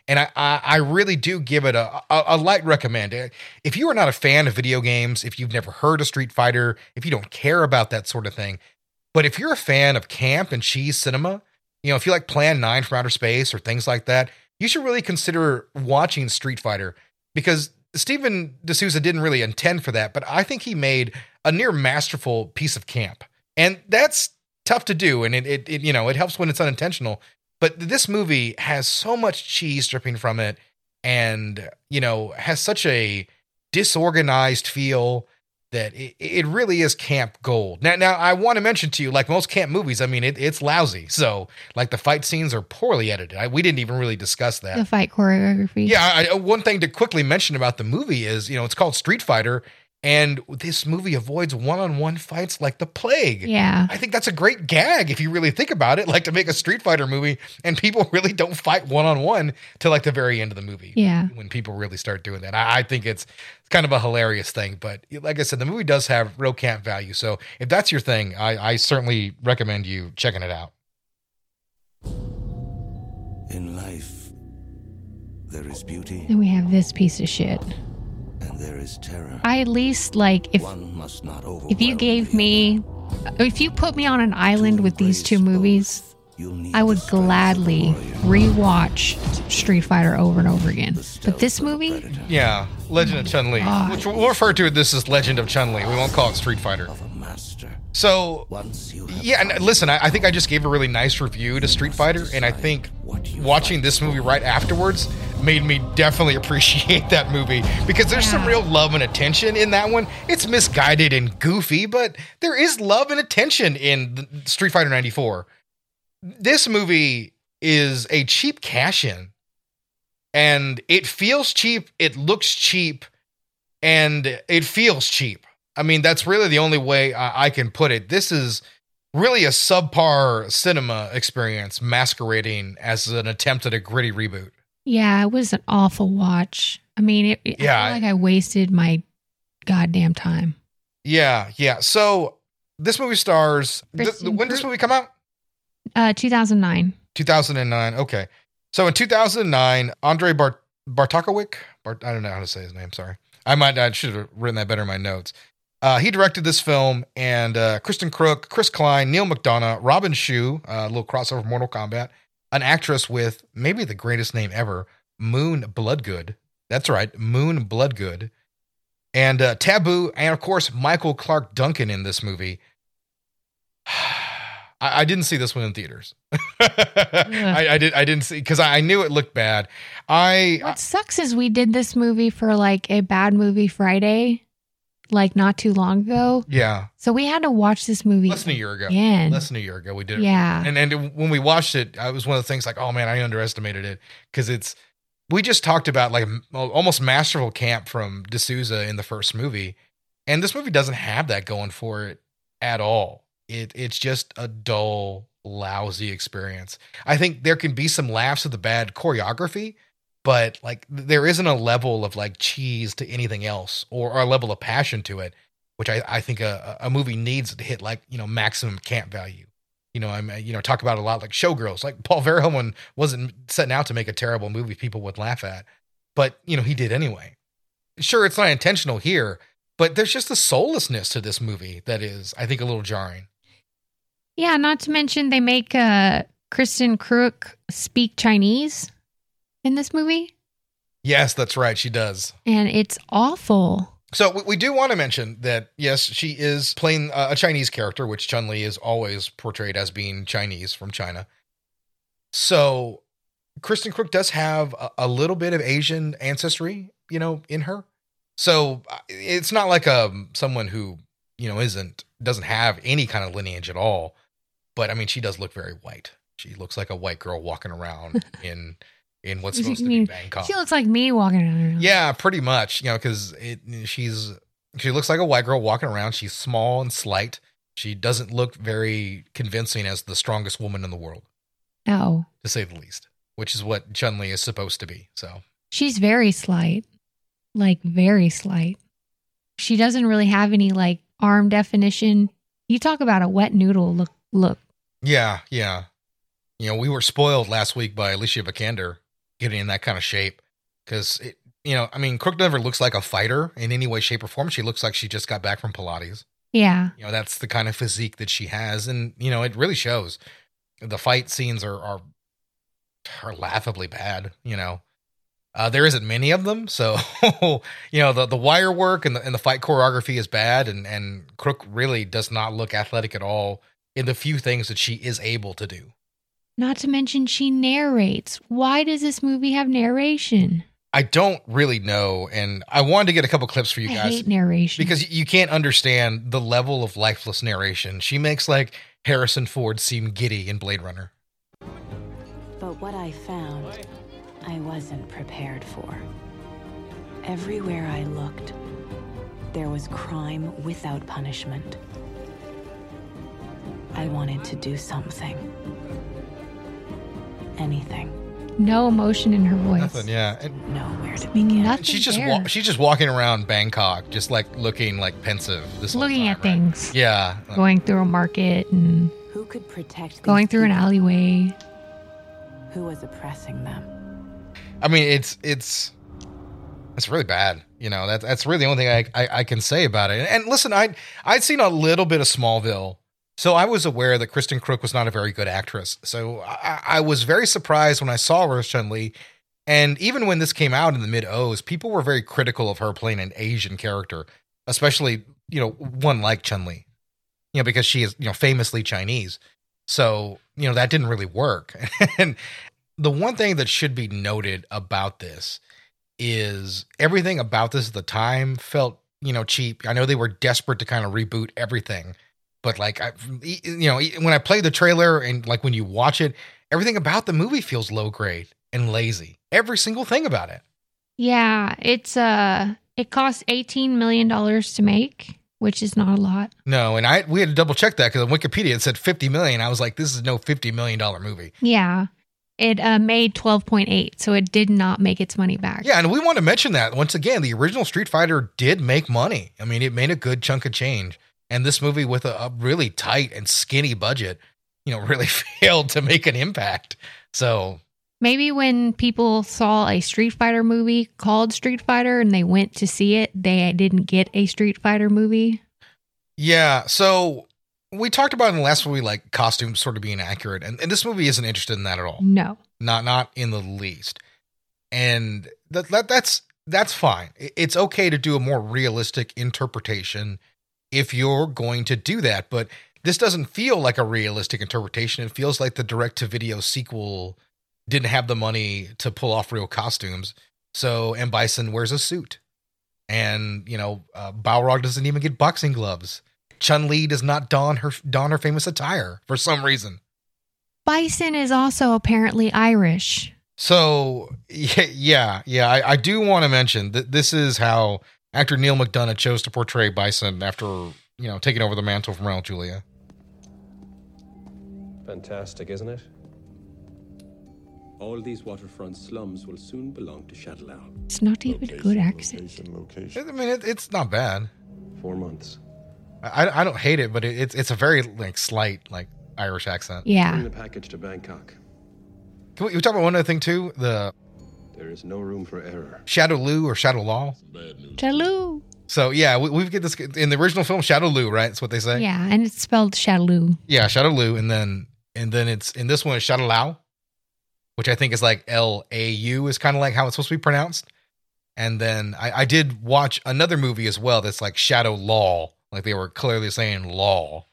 And I, I, I really do give it a, a, a light recommend. Eh, if you are not a fan of video games, if you've never heard of Street Fighter, if you don't care about that sort of thing, but if you're a fan of camp and cheese cinema, you know, if you like Plan 9 from Outer Space or things like that, you should really consider watching Street Fighter because Steven de Souza didn't really intend for that, but I think he made a near masterful piece of camp. And that's tough to do. And it, it, it you know, it helps when it's unintentional. But this movie has so much cheese dripping from it and, you know, has such a disorganized feel that it, it really is camp gold. Now, now I want to mention to you, like most camp movies, I mean, it, it's lousy. So, like the fight scenes are poorly edited. I, we didn't even really discuss that. The fight choreography. Yeah, I, one thing to quickly mention about the movie is, you know, it's called Street Fighter, and this movie avoids one-on-one fights like the plague. Yeah. I think that's a great gag if you really think about it, like to make a Street Fighter movie and people [LAUGHS] really don't fight one-on-one till like the very end of the movie. Yeah. When people really start doing that. I, I think it's it's kind of a hilarious thing. But like I said, the movie does have real camp value. So if that's your thing, I, I certainly recommend you checking it out. In life, there is beauty And we have this piece of shit. And there is terror. I at least like if One must not if you gave me if you put me on an island with these two movies, I would gladly rewatch Street Fighter over and over again. But this movie, Yeah, Legend of Chun Li, which we'll refer to this as Legend of Chun Li. We won't call it Street Fighter. So, yeah, and listen, I, I think I just gave a really nice review to Street Fighter, and I think watching this movie right afterwards made me definitely [LAUGHS] appreciate that movie because there's some real love and attention in that one. It's misguided and goofy, but there is love and attention in the- Street Fighter 94. This movie is a cheap cash in and it feels cheap, it looks cheap, and it feels cheap. I mean, that's really the only way I, I can put it. This is really a subpar cinema experience masquerading as an attempt at a gritty reboot. yeah, it was an awful watch. I mean, it, I Yeah, feel like I wasted my goddamn time. Yeah, yeah. So this movie stars. th- when did this movie come out? Uh, 2009. 2009. Okay. So in 2009, Andre Bart- Bartokovic, Bart- I don't know how to say his name. Sorry. I might, I should have written that better in my notes. Uh, he directed this film, and uh, Kristen Kreuk, Chris Klein, Neal McDonough, Robin Shou, uh, a little crossover Mortal Kombat, an actress with maybe the greatest name ever, Moon Bloodgood. That's right, Moon Bloodgood. And uh, Taboo, and of course, Michael Clarke Duncan in this movie. [SIGHS] I, I didn't see this one in theaters. [LAUGHS] I, I did. I didn't see because I, I knew it looked bad. I What sucks is we did this movie for like a bad movie Friday, like not too long ago. yeah, So we had to watch this movie less than a year ago. again. Less than a year ago, we did it. Yeah. and and when we watched it, I was one of the things like, oh man, I underestimated it because it's. We just talked about like almost masterful camp from de Souza in the first movie, and this movie doesn't have that going for it at all. It it's just a dull, lousy experience. I think there can be some laughs at the bad choreography, but like there isn't a level of like cheese to anything else or, or a level of passion to it, which I, I think a, a movie needs to hit like, you know, maximum camp value. You know, I'm, you know, talk about a lot like Showgirls. Like Paul Verhoeven wasn't setting out to make a terrible movie people would laugh at, but you know, he did anyway. Sure, it's not intentional here, but there's just a soullessness to this movie that is, I think, a little jarring. Yeah, not to mention they make uh Kristen Kreuk speak Chinese in this movie, Yes, that's right. She does. and it's awful. So we, do want to mention that yes, she is playing a Chinese character, which Chun Li is always portrayed as being Chinese from China. So Kristen Kreuk does have a, a little bit of Asian ancestry, you know, in her. So uh, it's not like um someone who you know isn't doesn't have any kind of lineage at all. But I mean, she does look very white. She looks like a white girl walking around [LAUGHS] in in what's supposed to be Bangkok. She looks like me walking around. Yeah, pretty much. You know, because it she's she looks like a white girl walking around. She's small and slight. She doesn't look very convincing as the strongest woman in the world, No, to say the least. Which is what Chun Li is supposed to be. So she's very slight, like very slight. She doesn't really have any like arm definition. You talk about a wet noodle look. Look, yeah, yeah. You know, we were spoiled last week by Alicia Vikander getting in that kind of shape because it. You know, I mean, Kreuk never looks like a fighter in any way, shape, or form. She looks like she just got back from Pilates. yeah, You know, that's the kind of physique that she has, and you know, it really shows. The fight scenes are are are laughably bad. You know, Uh, there isn't many of them, so [LAUGHS] you know the the wire work and the and the fight choreography is bad, and and Kreuk really does not look athletic at all in the few things that she is able to do. Not to mention she narrates. Why does this movie have narration? I don't really know, and I wanted to get a couple clips for you guys. I guys hate narration. because you can't understand the level of lifeless narration. She makes like Harrison Ford seem giddy in Blade Runner. But what I found, I wasn't prepared for. Everywhere I looked, there was crime without punishment. I wanted to do something. Anything. no emotion in her voice. Nothing, yeah. And Know where to begin. Nothing she's just there. wa- she's just walking around Bangkok, just like looking like pensive. This whole looking time, at right? things. Yeah, Going through a market and Who could protect these going through an people? alleyway. Who was oppressing them? I mean, it's it's it's really bad. You know, that's that's really the only thing I, I I can say about it. And, listen, I I'd seen a little bit of Smallville, so I was aware that Kristen Kreuk was not a very good actress. So I, I was very surprised when I saw her as Chun Li. And even when this came out in the mid O's, people were very critical of her playing an Asian character, especially you know one like Chun Li, you know, because she is you know famously Chinese. So you know that didn't really work. [LAUGHS] and the one thing that should be noted about this is everything about this at the time felt you know cheap. I know they were desperate to kind of reboot everything, but like I, you know, when I play the trailer and like when you watch it, everything about the movie feels low grade and lazy. Every single thing about it. Yeah, it's uh it cost 18 million dollars to make, which is not a lot. No, and I we had to double check that because on Wikipedia it said fifty million. I was like, this is no fifty million dollar movie. Yeah. It uh, made 12.8, so it did not make its money back. Yeah, and we want to mention that once again, the original Street Fighter did make money. I mean, it made a good chunk of change, and this movie with a, a really tight and skinny budget, you know, [LAUGHS] really failed to make an impact. So Maybe when people saw a Street Fighter movie called Street Fighter and they went to see it, they didn't get a Street Fighter movie. Yeah. So we talked about in the last movie, like costumes sort of being accurate, and, and this movie isn't interested in that at all. No. Not not in the least. And that, that that's that's fine. It's okay to do a more realistic interpretation if you're going to do that, but this doesn't feel like a realistic interpretation. It feels like the direct to video sequel didn't have the money to pull off real costumes. So and Bison wears a suit. And, you know, uh, Balrog doesn't even get boxing gloves. Chun Li does not don her don her famous attire for some reason. Bison is also apparently Irish. So yeah, [LAUGHS] yeah, yeah. I, I do want to mention that this is how actor Neal McDonough chose to portray Bison after you know taking over the mantle from Raul Julia. Fantastic, isn't it? All these waterfront slums will soon belong to Shadaloo. It's not even a good accent. location I mean, it, it's not bad. Four months. I, I don't hate it, but it, it's it's a very like slight like Irish accent. Yeah. Bring the package to Bangkok. Can we, we talk about one other thing too? The There is no room for error. Shadow Lu or Shadow Law. Chalou. So yeah, we, we get this in the original film Shadow Lu, right? That's what they say. Yeah, and it's spelled Shadaloo. Yeah, Shadow Lu, and then and then it's in this one it's Shadow Lao, which I think is like L A U is kind of like how it's supposed to be pronounced. And then I, I did watch another movie as well that's like Shadow Law, like they were clearly saying law.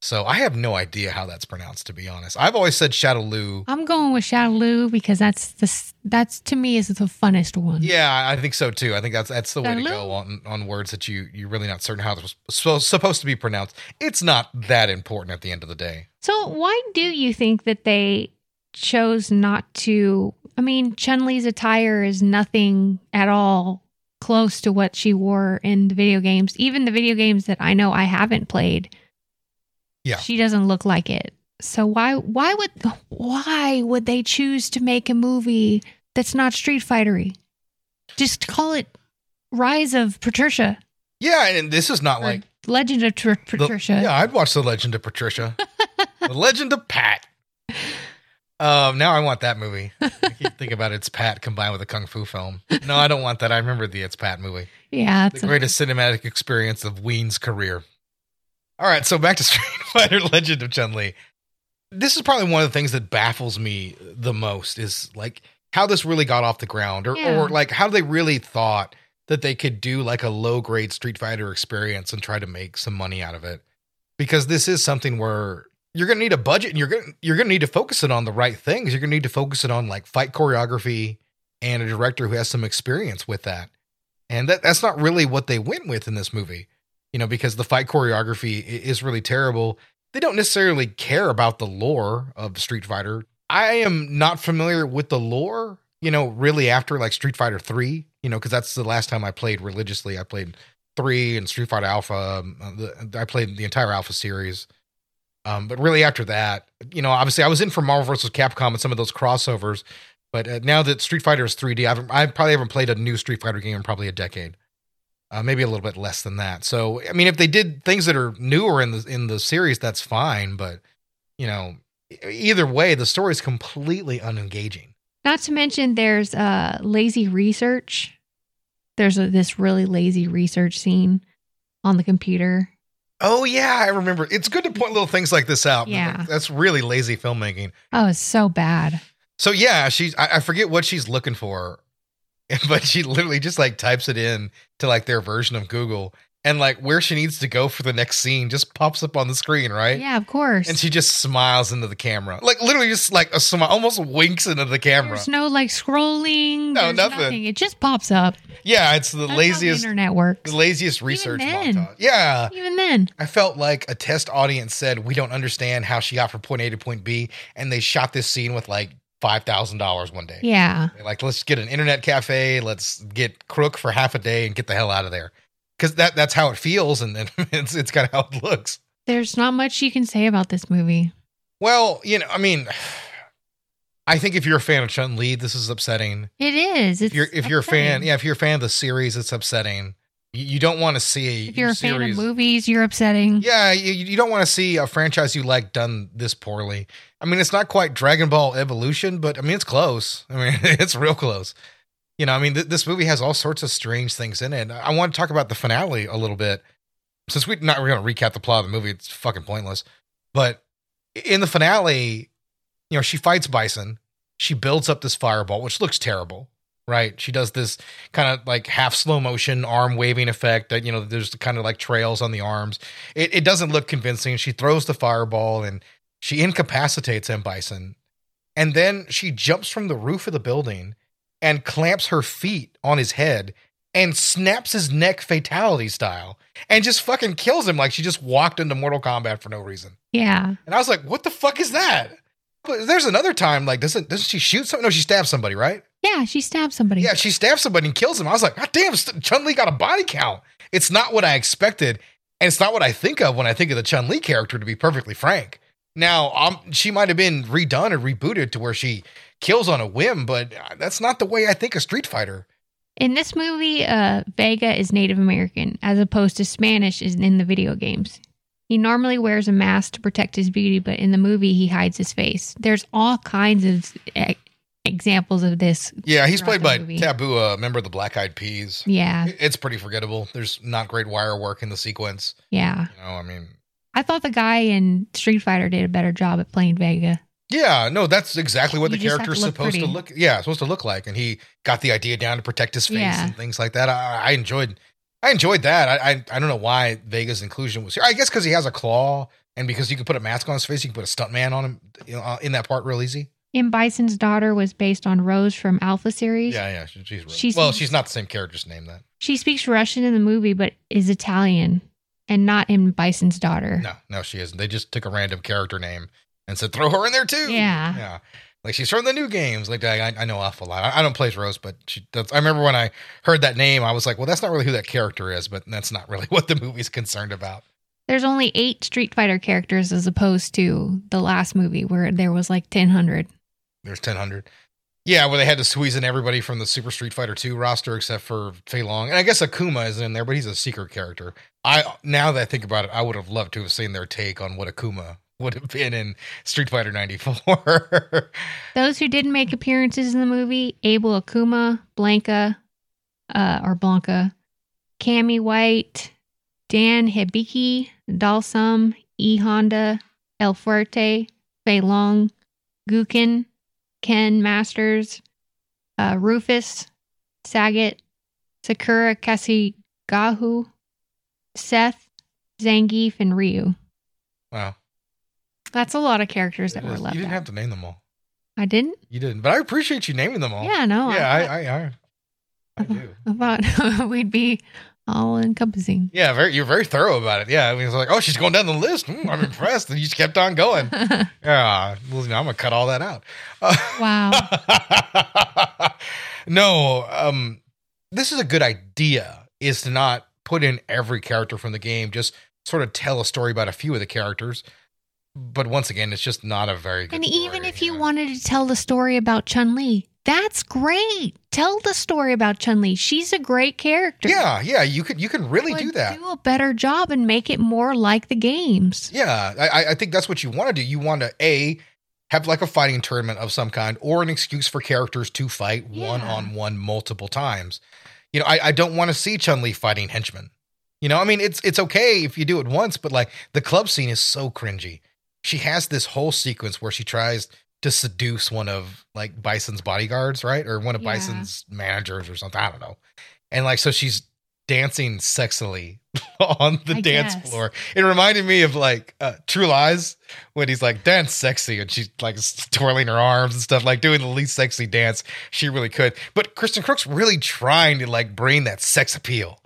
So I have no idea how that's pronounced, to be honest. I've always said Shadow Lu. I'm going with Chalou because that's the that's to me is the funnest one. Yeah, I think so too. I think that's that's the way to go on on words that you you're really not certain how they're supposed supposed to be pronounced. It's not that important at the end of the day. So why do you think that they chose not to? I mean, Chun Li's attire is nothing at all close to what she wore in the video games. Even the video games that I know I haven't played, Yeah. she doesn't look like it. So why why would why would they choose to make a movie that's not Street Fightery? Just call it Rise of Patricia. Yeah, and this is not or like Legend of Tr- The- Patricia. yeah, I'd watch The Legend of Patricia. [LAUGHS] the Legend of Pat. Um, now I want that movie. [LAUGHS] Thinking about It's Pat combined with a kung fu film. No, I don't want that. I remember the It's Pat movie. Yeah, The greatest cinematic experience of Ween's career. All right, so back to [LAUGHS] Street Fighter Legend of Chun Li. This is probably one of the things that baffles me the most is like how this really got off the ground or, Yeah. or like how they really thought that they could do like a low grade Street Fighter experience and try to make some money out of it. Because this is something where you're going to need a budget and you're going you're going to need to focus it on the right things. You're going to need to focus it on like fight choreography and a director who has some experience with that. And that that's not really what they went with in this movie. You know, because the fight choreography is really terrible. They don't necessarily care about the lore of Street Fighter. I am not familiar with the lore, you know, really after like Street Fighter 3, you know, because that's the last time I played religiously. I played 3 and Street Fighter Alpha. um, I played the entire Alpha series. Um, but really after that, you know, obviously I was in for Marvel vs. Capcom and some of those crossovers. But uh, now that Street Fighter is 3D, I, haven't, I probably haven't played a new Street Fighter game in probably a decade, uh, maybe a little bit less than that. So, I mean, if they did things that are newer in the in the series, that's fine. But you know, either way, the story is completely unengaging. Not to mention, there's uh, lazy research. There's a, this really lazy research scene on the computer. Oh yeah, I remember. It's good to point little things like this out. Yeah. that's really lazy filmmaking. Oh, it's so bad. So yeah, she's I, I forget what she's looking for, [LAUGHS] but she literally just like types it in to like their version of Google, and like where she needs to go for the next scene just pops up on the screen, right? Yeah, of course. And she just smiles into the camera, like literally just like a smile, almost winks into the camera. There's no like scrolling. No, there's nothing. It just pops up. yeah, it's the That's how the laziest, internet works. the laziest research then. montage. Yeah, Even then, I felt like a test audience said we don't understand how she got from point A to point B, and they shot this scene with like five thousand dollars one day. yeah. Like, let's get an internet cafe. Let's get Kreuk for half a day and get the hell out of there. Because that that's how it feels, and then [LAUGHS] it's it's kind of how it looks. There's not much you can say about this movie. Well, you know, I mean, I think if you're a fan of Chun Li, this is upsetting. It is. It's If you're if you're a fan, yeah, if you're a fan of the series, it's upsetting. You, don't want to see If you're a fan of movies, you're upsetting. Yeah, you, you don't want to see a franchise you like done this poorly. I mean, it's not quite Dragon Ball Evolution, but I mean, it's close. I mean, [LAUGHS] it's real close. You know, I mean, th- this movie has all sorts of strange things in it. I want to talk about the finale a little bit. Since we're not going to recap the plot of the movie, it's fucking pointless. But in the finale, you know, she fights Bison. She builds up this fireball, which looks terrible, right? She does this kind of like half slow motion arm waving effect that, you know, there's kind of like trails on the arms. It, it doesn't look convincing. She throws the fireball and she incapacitates M. Bison. And then she jumps from the roof of the building and clamps her feet on his head and snaps his neck fatality style and just fucking kills him like she just walked into Mortal Kombat for no reason. Yeah. And I was like, what the fuck is that? But there's another time, like, doesn't doesn't she shoot something? No, she stabs somebody, right? Yeah, she stabbed somebody. Yeah, she stabs somebody and kills him. I was like, God damn, Chun Li got a body count. It's not what I expected, and it's not what I think of when I think of the Chun Li character. To be perfectly frank, now um, she might have been redone or rebooted to where she kills on a whim, but uh, that's not the way I think of Street Fighter. In this movie, uh, Vega is Native American, as opposed to Spanish is in the video games. He normally wears a mask to protect his beauty, but in the movie, he hides his face. There's all kinds of e- examples of this. Yeah, he's played by movie. Taboo, a member of the Black Eyed Peas. Yeah, It's pretty forgettable. There's not great wire work in the sequence. yeah. You know, I mean, I thought the guy in Street Fighter did a better job at playing Vega. Yeah, no, that's exactly what You the character's to look supposed to look. Yeah, supposed to look like, and he got the idea down to protect his face Yeah. and things like that. I, I enjoyed, I enjoyed that. I, I, I don't know why Vega's inclusion was here. I guess because he has a claw, and because you can put a mask on his face, you can put a stuntman on him you know, uh, in that part real easy. M. Bison's daughter was based on Rose from Alpha series. Yeah, yeah, she- she's, She's- well, she's not the same character's name that. She speaks Russian in the movie, but is Italian and not M. Bison's daughter. No, no, she isn't. They just took a random character name and said throw her in there too. Yeah. yeah. Like she's from the new games. Like I, I know awful lot. I, I don't play as Rose, but she. That's, I remember when I heard that name, I was like, well, that's not really who that character is, but that's not really [LAUGHS] what the movie's concerned about. There's only eight Street Fighter characters as opposed to the last movie where there was like 1,000. There's 1000. Yeah, where they had to squeeze in everybody from the Super Street Fighter 2 roster except for Fei Long. And I guess Akuma is in there, but he's a secret character. I now that I think about it, I would have loved to have seen their take on what Akuma would have been in Street Fighter 94. [LAUGHS] Those who didn't make appearances in the movie Abel Akuma, Blanka, uh, or Blanka, Cammy White, Dan Hibiki, Dhalsim, E Honda, El Fuerte, Fei Long, Gouken, Ken Masters, uh, Rufus, Sagat, Sakura Kasugano, Seth, Zangief, and Ryu. Wow. That's a lot of characters that were left you didn't out. have to name them all. I didn't? You didn't, but I appreciate you naming them all. Yeah, no. Yeah, I, I, I, I, I do. I thought [LAUGHS] we'd be all encompassing. Yeah, very, you're very thorough about it. Yeah, I mean, it's like, oh, she's going down the list. Hmm, I'm impressed, and you just kept on going. [LAUGHS] Yeah, well, you know, I'm gonna cut all that out. Wow. [LAUGHS] no, um, this is a good idea. Is to not put in every character from the game, just sort of tell a story about a few of the characters. But once again, it's just not a very good. And even if you wanted to tell the story about Chun Li, that's great. Tell the story about Chun Li. She's a great character. Yeah, yeah, you could you can really do that. Do a better job and make it more like the games. Yeah, I, I- think that's what you want to do. You want to a have like a fighting tournament of some kind, or an excuse for characters to fight one on one multiple times. You know, I, I don't want to see Chun Li fighting henchmen. You know, I mean, it's it's okay if you do it once, but like the club scene is so cringy. She has this whole sequence where she tries to seduce one of like Bison's bodyguards, right, or one of Yeah. Bison's managers or something. I don't know. And like, so she's dancing sexily [LAUGHS] on the I dance guess. floor. It reminded me of like uh, True Lies when he's like dance sexy and she's like twirling her arms and stuff, like doing the least sexy dance she really could. But Kristen Kreuk's really trying to like bring that sex appeal.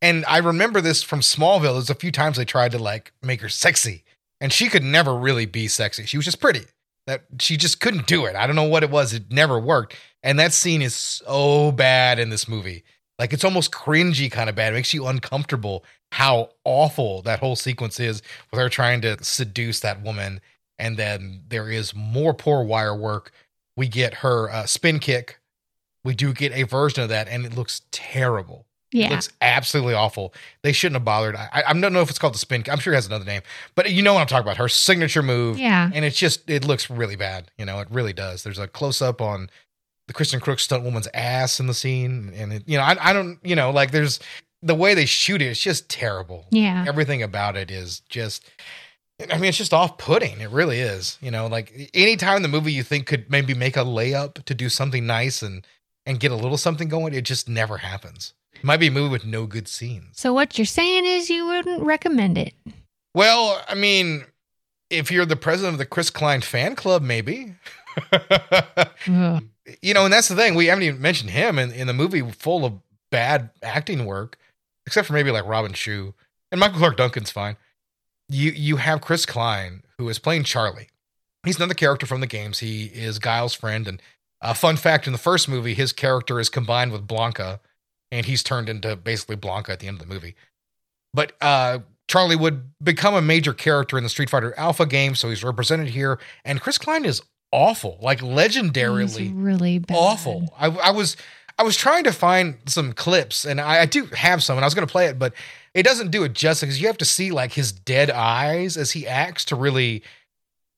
And I remember this from Smallville. There's a few times they tried to like make her sexy, and she could never really be sexy. She was just pretty. That she just couldn't do it. I don't know what it was. It never worked. And that scene is so bad in this movie. Like it's almost cringy kind of bad. It makes you uncomfortable how awful that whole sequence is with her trying to seduce that woman. And then there is more poor wire work. We get her uh, spin kick. We do get a version of that, and it looks terrible. Yeah. It looks absolutely awful. They shouldn't have bothered. I, I don't know if it's called the spin. I'm sure it has another name, but you know what I'm talking about. Her signature move. Yeah. And it's just, it looks really bad. You know, it really does. There's a close up on the Kristen Kreuk stunt woman's ass in the scene. And, it, you know, I, I don't, you know, like there's the way they shoot it, it's just terrible. Yeah. Everything about it is just, I mean, it's just off putting. It really is. You know, like anytime the movie you think could maybe make a layup to do something nice and, and get a little something going, it just never happens. It might be a movie with no good scenes. So what you're saying is you wouldn't recommend it. Well, I mean, if you're the president of the Chris Klein fan club, maybe. You know, and that's the thing. We haven't even mentioned him in, in the movie full of bad acting work, except for maybe like Robin Shou. And Michael Clarke Duncan's fine. You you have Chris Klein, who is playing Charlie. He's another character from the games. He is Guile's friend. And a fun fact in the first movie, his character is combined with Blanka, and he's turned into basically Blanka at the end of the movie. But uh, Charlie would become a major character in the Street Fighter Alpha game, so he's represented here. And Chris Klein is awful, like He's legendarily really bad. awful. I, I was I was trying to find some clips, and I, I do have some, and I was going to play it, but it doesn't do it justice because you have to see like his dead eyes as he acts to really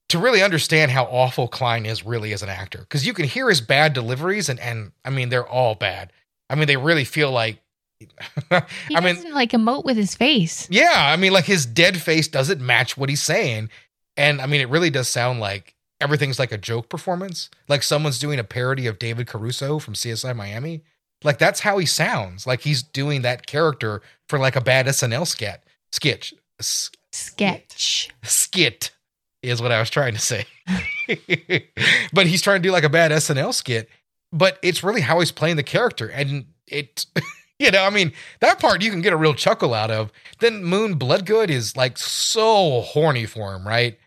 to really understand how awful Klein is really as an actor. Because you can hear his bad deliveries, and and I mean they're all bad. I mean they really feel like. He [LAUGHS] I mean, doesn't like emote with his face. yeah, I mean, like his dead face doesn't match what he's saying. And I mean, it really does sound like everything's like a joke performance. Like someone's doing a parody of David Caruso from CSI Miami. Like that's how he sounds. Like he's doing that character for like a bad SNL skit. Sketch. S- Sketch. skit is what I was trying to say. [LAUGHS] but he's trying to do like a bad SNL skit. But it's really how he's playing the character. And it, [LAUGHS] you know, I mean, that part you can get a real chuckle out of. Then Moon Bloodgood is like so horny for him, right?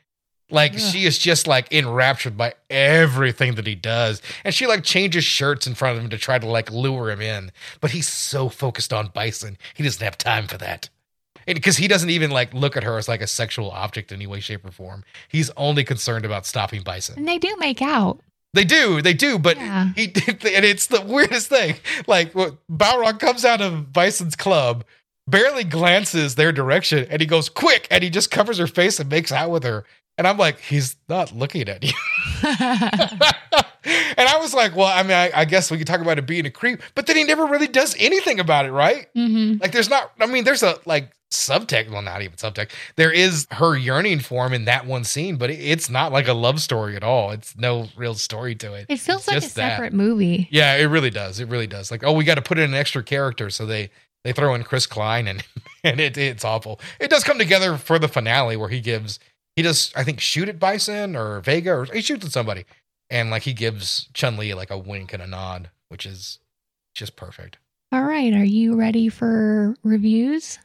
Like she is just like enraptured by everything that he does. And she like changes shirts in front of him to try to like lure him in. But he's so focused on Bison, he doesn't have time for that because he doesn't even like look at her as like a sexual object in any way, shape, or form. He's only concerned about stopping Bison. And they do make out. They do, they do, but Yeah. he [LAUGHS] and it's the weirdest thing. Like what Balrog comes out of Bison's club, barely glances their direction, and he goes quick, and he just covers her face and makes out with her. And I'm like, he's not looking at you. [LAUGHS] and I was like, well, I mean, I, I guess we could talk about it being a creep, but then he never really does anything about it, right? Mm-hmm. Like, there's not. I mean, there's a like subtext. Well, not even subtext. There is her yearning for him in that one scene, but it's not like a love story at all. It's no real story to it. It feels It's like a that. separate movie. Yeah, it really does. It really does. Like, oh, we got to put in an extra character, so they they throw in Chris Klein, and [LAUGHS] and it, it's awful. It does come together for the finale where he gives he does I think shoot at Bison or Vega or he shoots at somebody, and like he gives Chun Li like a wink and a nod, which is just perfect. All right, are you ready for reviews?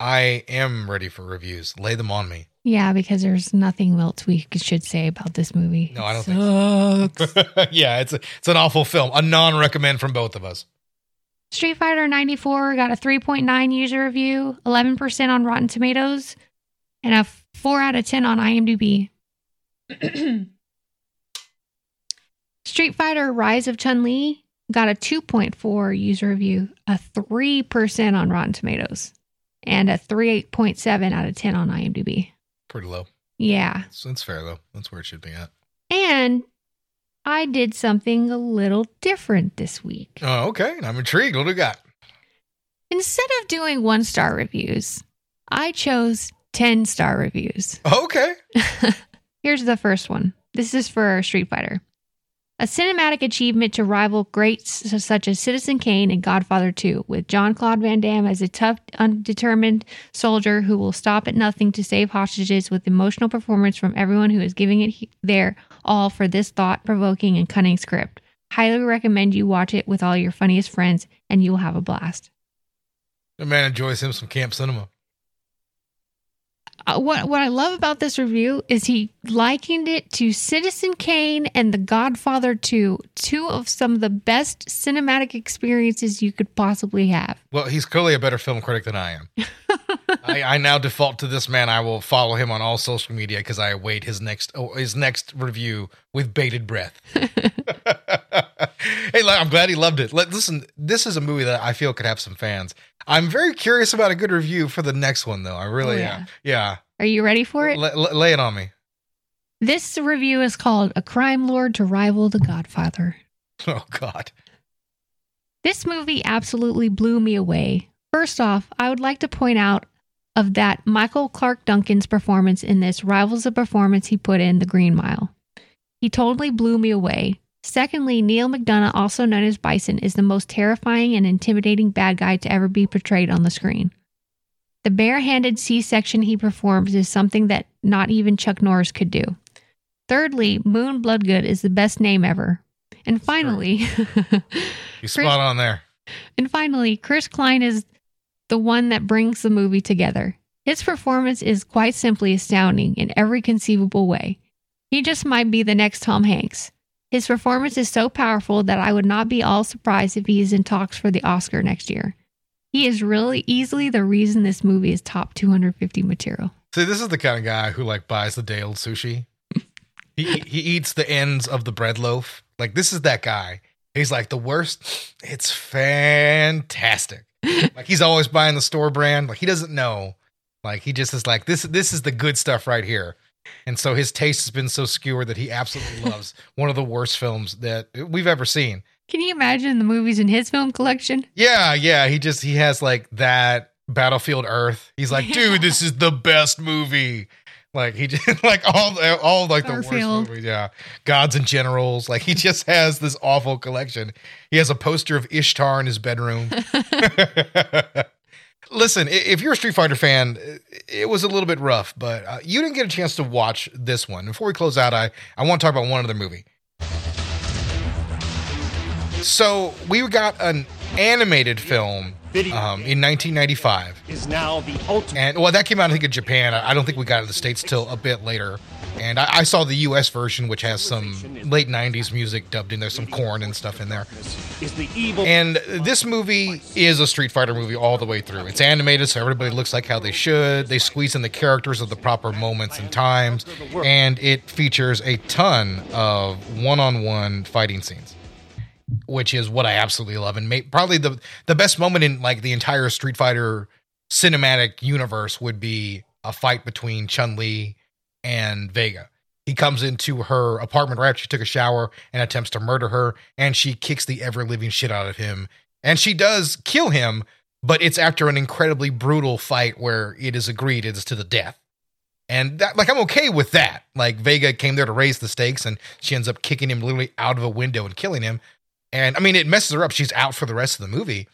I am ready for reviews. Lay them on me. Yeah, because there's nothing else we should say about this movie. No, I don't think Sucks. so. [LAUGHS] yeah, it's a, it's an awful film. A non recommend from both of us. Street Fighter 94 got a 3.9 user review, 11% on Rotten Tomatoes, and a 4 out of 10 on IMDb. [CLEARS THROAT] Street Fighter Rise of Chun Li got a 2.4 user review, a 3% on Rotten Tomatoes, and a 3.7 out of 10 on IMDb. Pretty low. Yeah. That's, it's fair though. That's where it should be at. And I did something a little different this week. Oh, okay. I'm intrigued. What do we got? Instead of doing one star reviews, I chose 10 star reviews. Okay. [LAUGHS] Here's the first one. This is for Street Fighter. A cinematic achievement to rival greats such as Citizen Kane and Godfather 2, with John Claude Van Damme as a tough, undetermined soldier who will stop at nothing to save hostages with emotional performance from everyone who is giving it he- their all for this thought provoking and cunning script. Highly recommend you watch it with all your funniest friends, and you will have a blast. The man enjoys him some camp cinema. Uh, what what I love about this review is he likened it to Citizen Kane and The Godfather 2, two of some of the best cinematic experiences you could possibly have. Well, he's clearly a better film critic than I am. [LAUGHS] I, I now default to this man. I will follow him on all social media because I await his next oh, his next review with bated breath. [LAUGHS] [LAUGHS] hey, I'm glad he loved it. Listen, this is a movie that I feel could have some fans. I'm very curious about a good review for the next one, though. I really Oh, yeah. am. Yeah, Are you ready for it? L- l- lay it on me. This review is called A Crime Lord to Rival The Godfather. [LAUGHS] Oh God. This movie absolutely blew me away. First off, I would like to point out of that Michael Clarke Duncan's performance in this rivals the performance he put in The Green Mile. He totally blew me away. Secondly, Neal McDonough, also known as Bison, is the most terrifying and intimidating bad guy to ever be portrayed on the screen. The barehanded C section he performs is something that not even Chuck Norris could do. Thirdly, Moon Bloodgood is the best name ever. And finally, [LAUGHS] You spot on there. and finally, Chris Klein is the one that brings the movie together. His performance is quite simply astounding in every conceivable way. He just might be the next Tom Hanks. His performance is so powerful that I would not be all surprised if he is in talks for the Oscar next year. He is really easily the reason this movie is top 250 material. See, this is the kind of guy who like buys the day old sushi. he he eats the ends of the bread loaf. Like this is that guy. He's like the worst. It's fantastic. [LAUGHS] like he's always buying the store brand. Like he doesn't know. Like he just is like this. This is the good stuff right here. And so his taste has been so skewered that he absolutely [LAUGHS] loves one of the worst films that we've ever seen. Can you imagine the movies in his film collection? Yeah, yeah. He just he has like that Battlefield Earth. He's like, dude, this is the best movie. Like he just [LAUGHS] like all all like the Garfield. worst movies. Yeah, Gods and Generals. Like he just has this awful collection. He has a poster of Ishtar in his bedroom. [LAUGHS] Listen, if you're a Street Fighter fan, it was a little bit rough, but uh, you didn't get a chance to watch this one. Before we close out, I I want to talk about one other movie. So we got an animated film um, in 1995. is now the ultimate. And well, that came out I think in Japan. I I don't think we got it in the states till a bit later. And I, I saw the U.S. version, which has some late '90s music dubbed in there, some Korn and stuff in there. And this movie is a Street Fighter movie all the way through. It's animated, so everybody looks like how they should. They squeeze in the characters of the proper moments and times, and it features a ton of one-on-one fighting scenes, which is what I absolutely love. And may, probably the the best moment in like the entire Street Fighter cinematic universe would be a fight between Chun Li and Vega. He comes into her apartment right after she took a shower and attempts to murder her, and she kicks the ever living shit out of him. And she does kill him, but it's after an incredibly brutal fight where it is agreed it is to the death. And that, like, I'm okay with that. Like, Vega came there to raise the stakes, and she ends up kicking him literally out of a window and killing him. And I mean, it messes her up. She's out for the rest of the movie.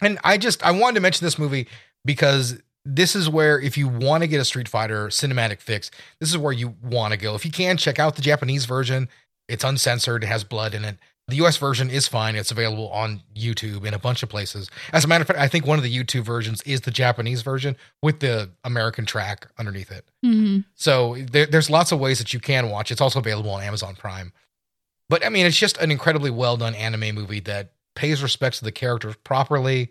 And I just, I wanted to mention this movie because this is where, if you want to get a Street Fighter cinematic fix, this is where you want to go. If you can, check out the Japanese version. It's uncensored, it has blood in it. The US version is fine. It's available on YouTube in a bunch of places. As a matter of fact, I think one of the YouTube versions is the Japanese version with the American track underneath it. Mhm. So there, there's lots of ways that you can watch. It's also available on Amazon Prime. But I mean, it's just an incredibly well done anime movie that pays respects to the characters properly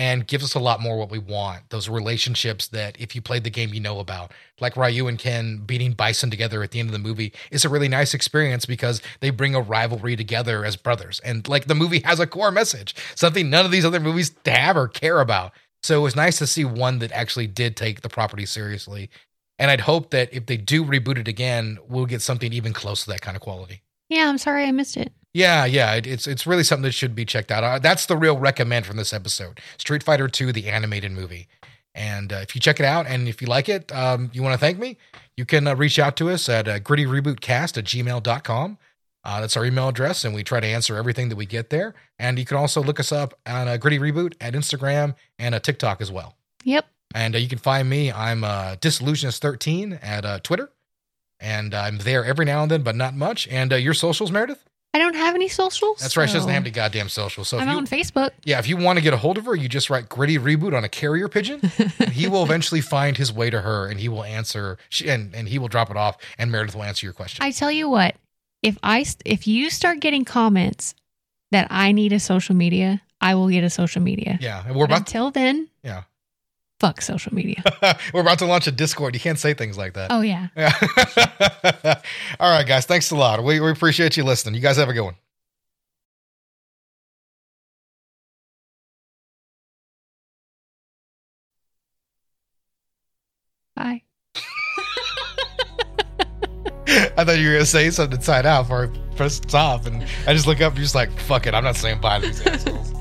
and gives us a lot more what we want. Those relationships that if you played the game, you know about. Like Ryu and Ken beating Bison together at the end of the movie is a really nice experience because they bring a rivalry together as brothers. And like the movie has a core message, something none of these other movies have or care about. So it was nice to see one that actually did take the property seriously. And I'd hope that if they do reboot it again, we'll get something even close to that kind of quality. Yeah, I'm sorry I missed it. Yeah, yeah, it, it's it's really something that should be checked out. Uh, that's the real recommend from this episode: Street Fighter Two, the animated movie. And uh, if you check it out and if you like it, um, you want to thank me, you can uh, reach out to us at uh, grittyrebootcast at gmail.com. Uh, that's our email address, and we try to answer everything that we get there. And you can also look us up on uh, Gritty Reboot at Instagram and uh, TikTok as well. Yep. And uh, you can find me. I'm uh, Disillusionist13 at uh, Twitter. And I'm there every now and then, but not much. And uh, your socials, Meredith? I don't have any socials. That's right. She doesn't have any goddamn socials. So if I'm you, on Facebook. yeah, if you want to get a hold of her, you just write gritty reboot on a carrier pigeon. [LAUGHS] he will eventually find his way to her and he will answer she, and, and he will drop it off and Meredith will answer your question. I tell you what, if I if you start getting comments that I need a social media, I will get a social media. yeah. And we're But about until then, yeah. Fuck social media. [LAUGHS] we're about to launch a Discord. You can't say things like that. oh yeah. Yeah. [LAUGHS] All right, guys. Thanks a lot. We, we appreciate you listening. You guys have a good one. Bye. [LAUGHS] I thought you were gonna say something inside out before I press stop, and I just look up and just like, fuck it, I'm not saying bye to these assholes.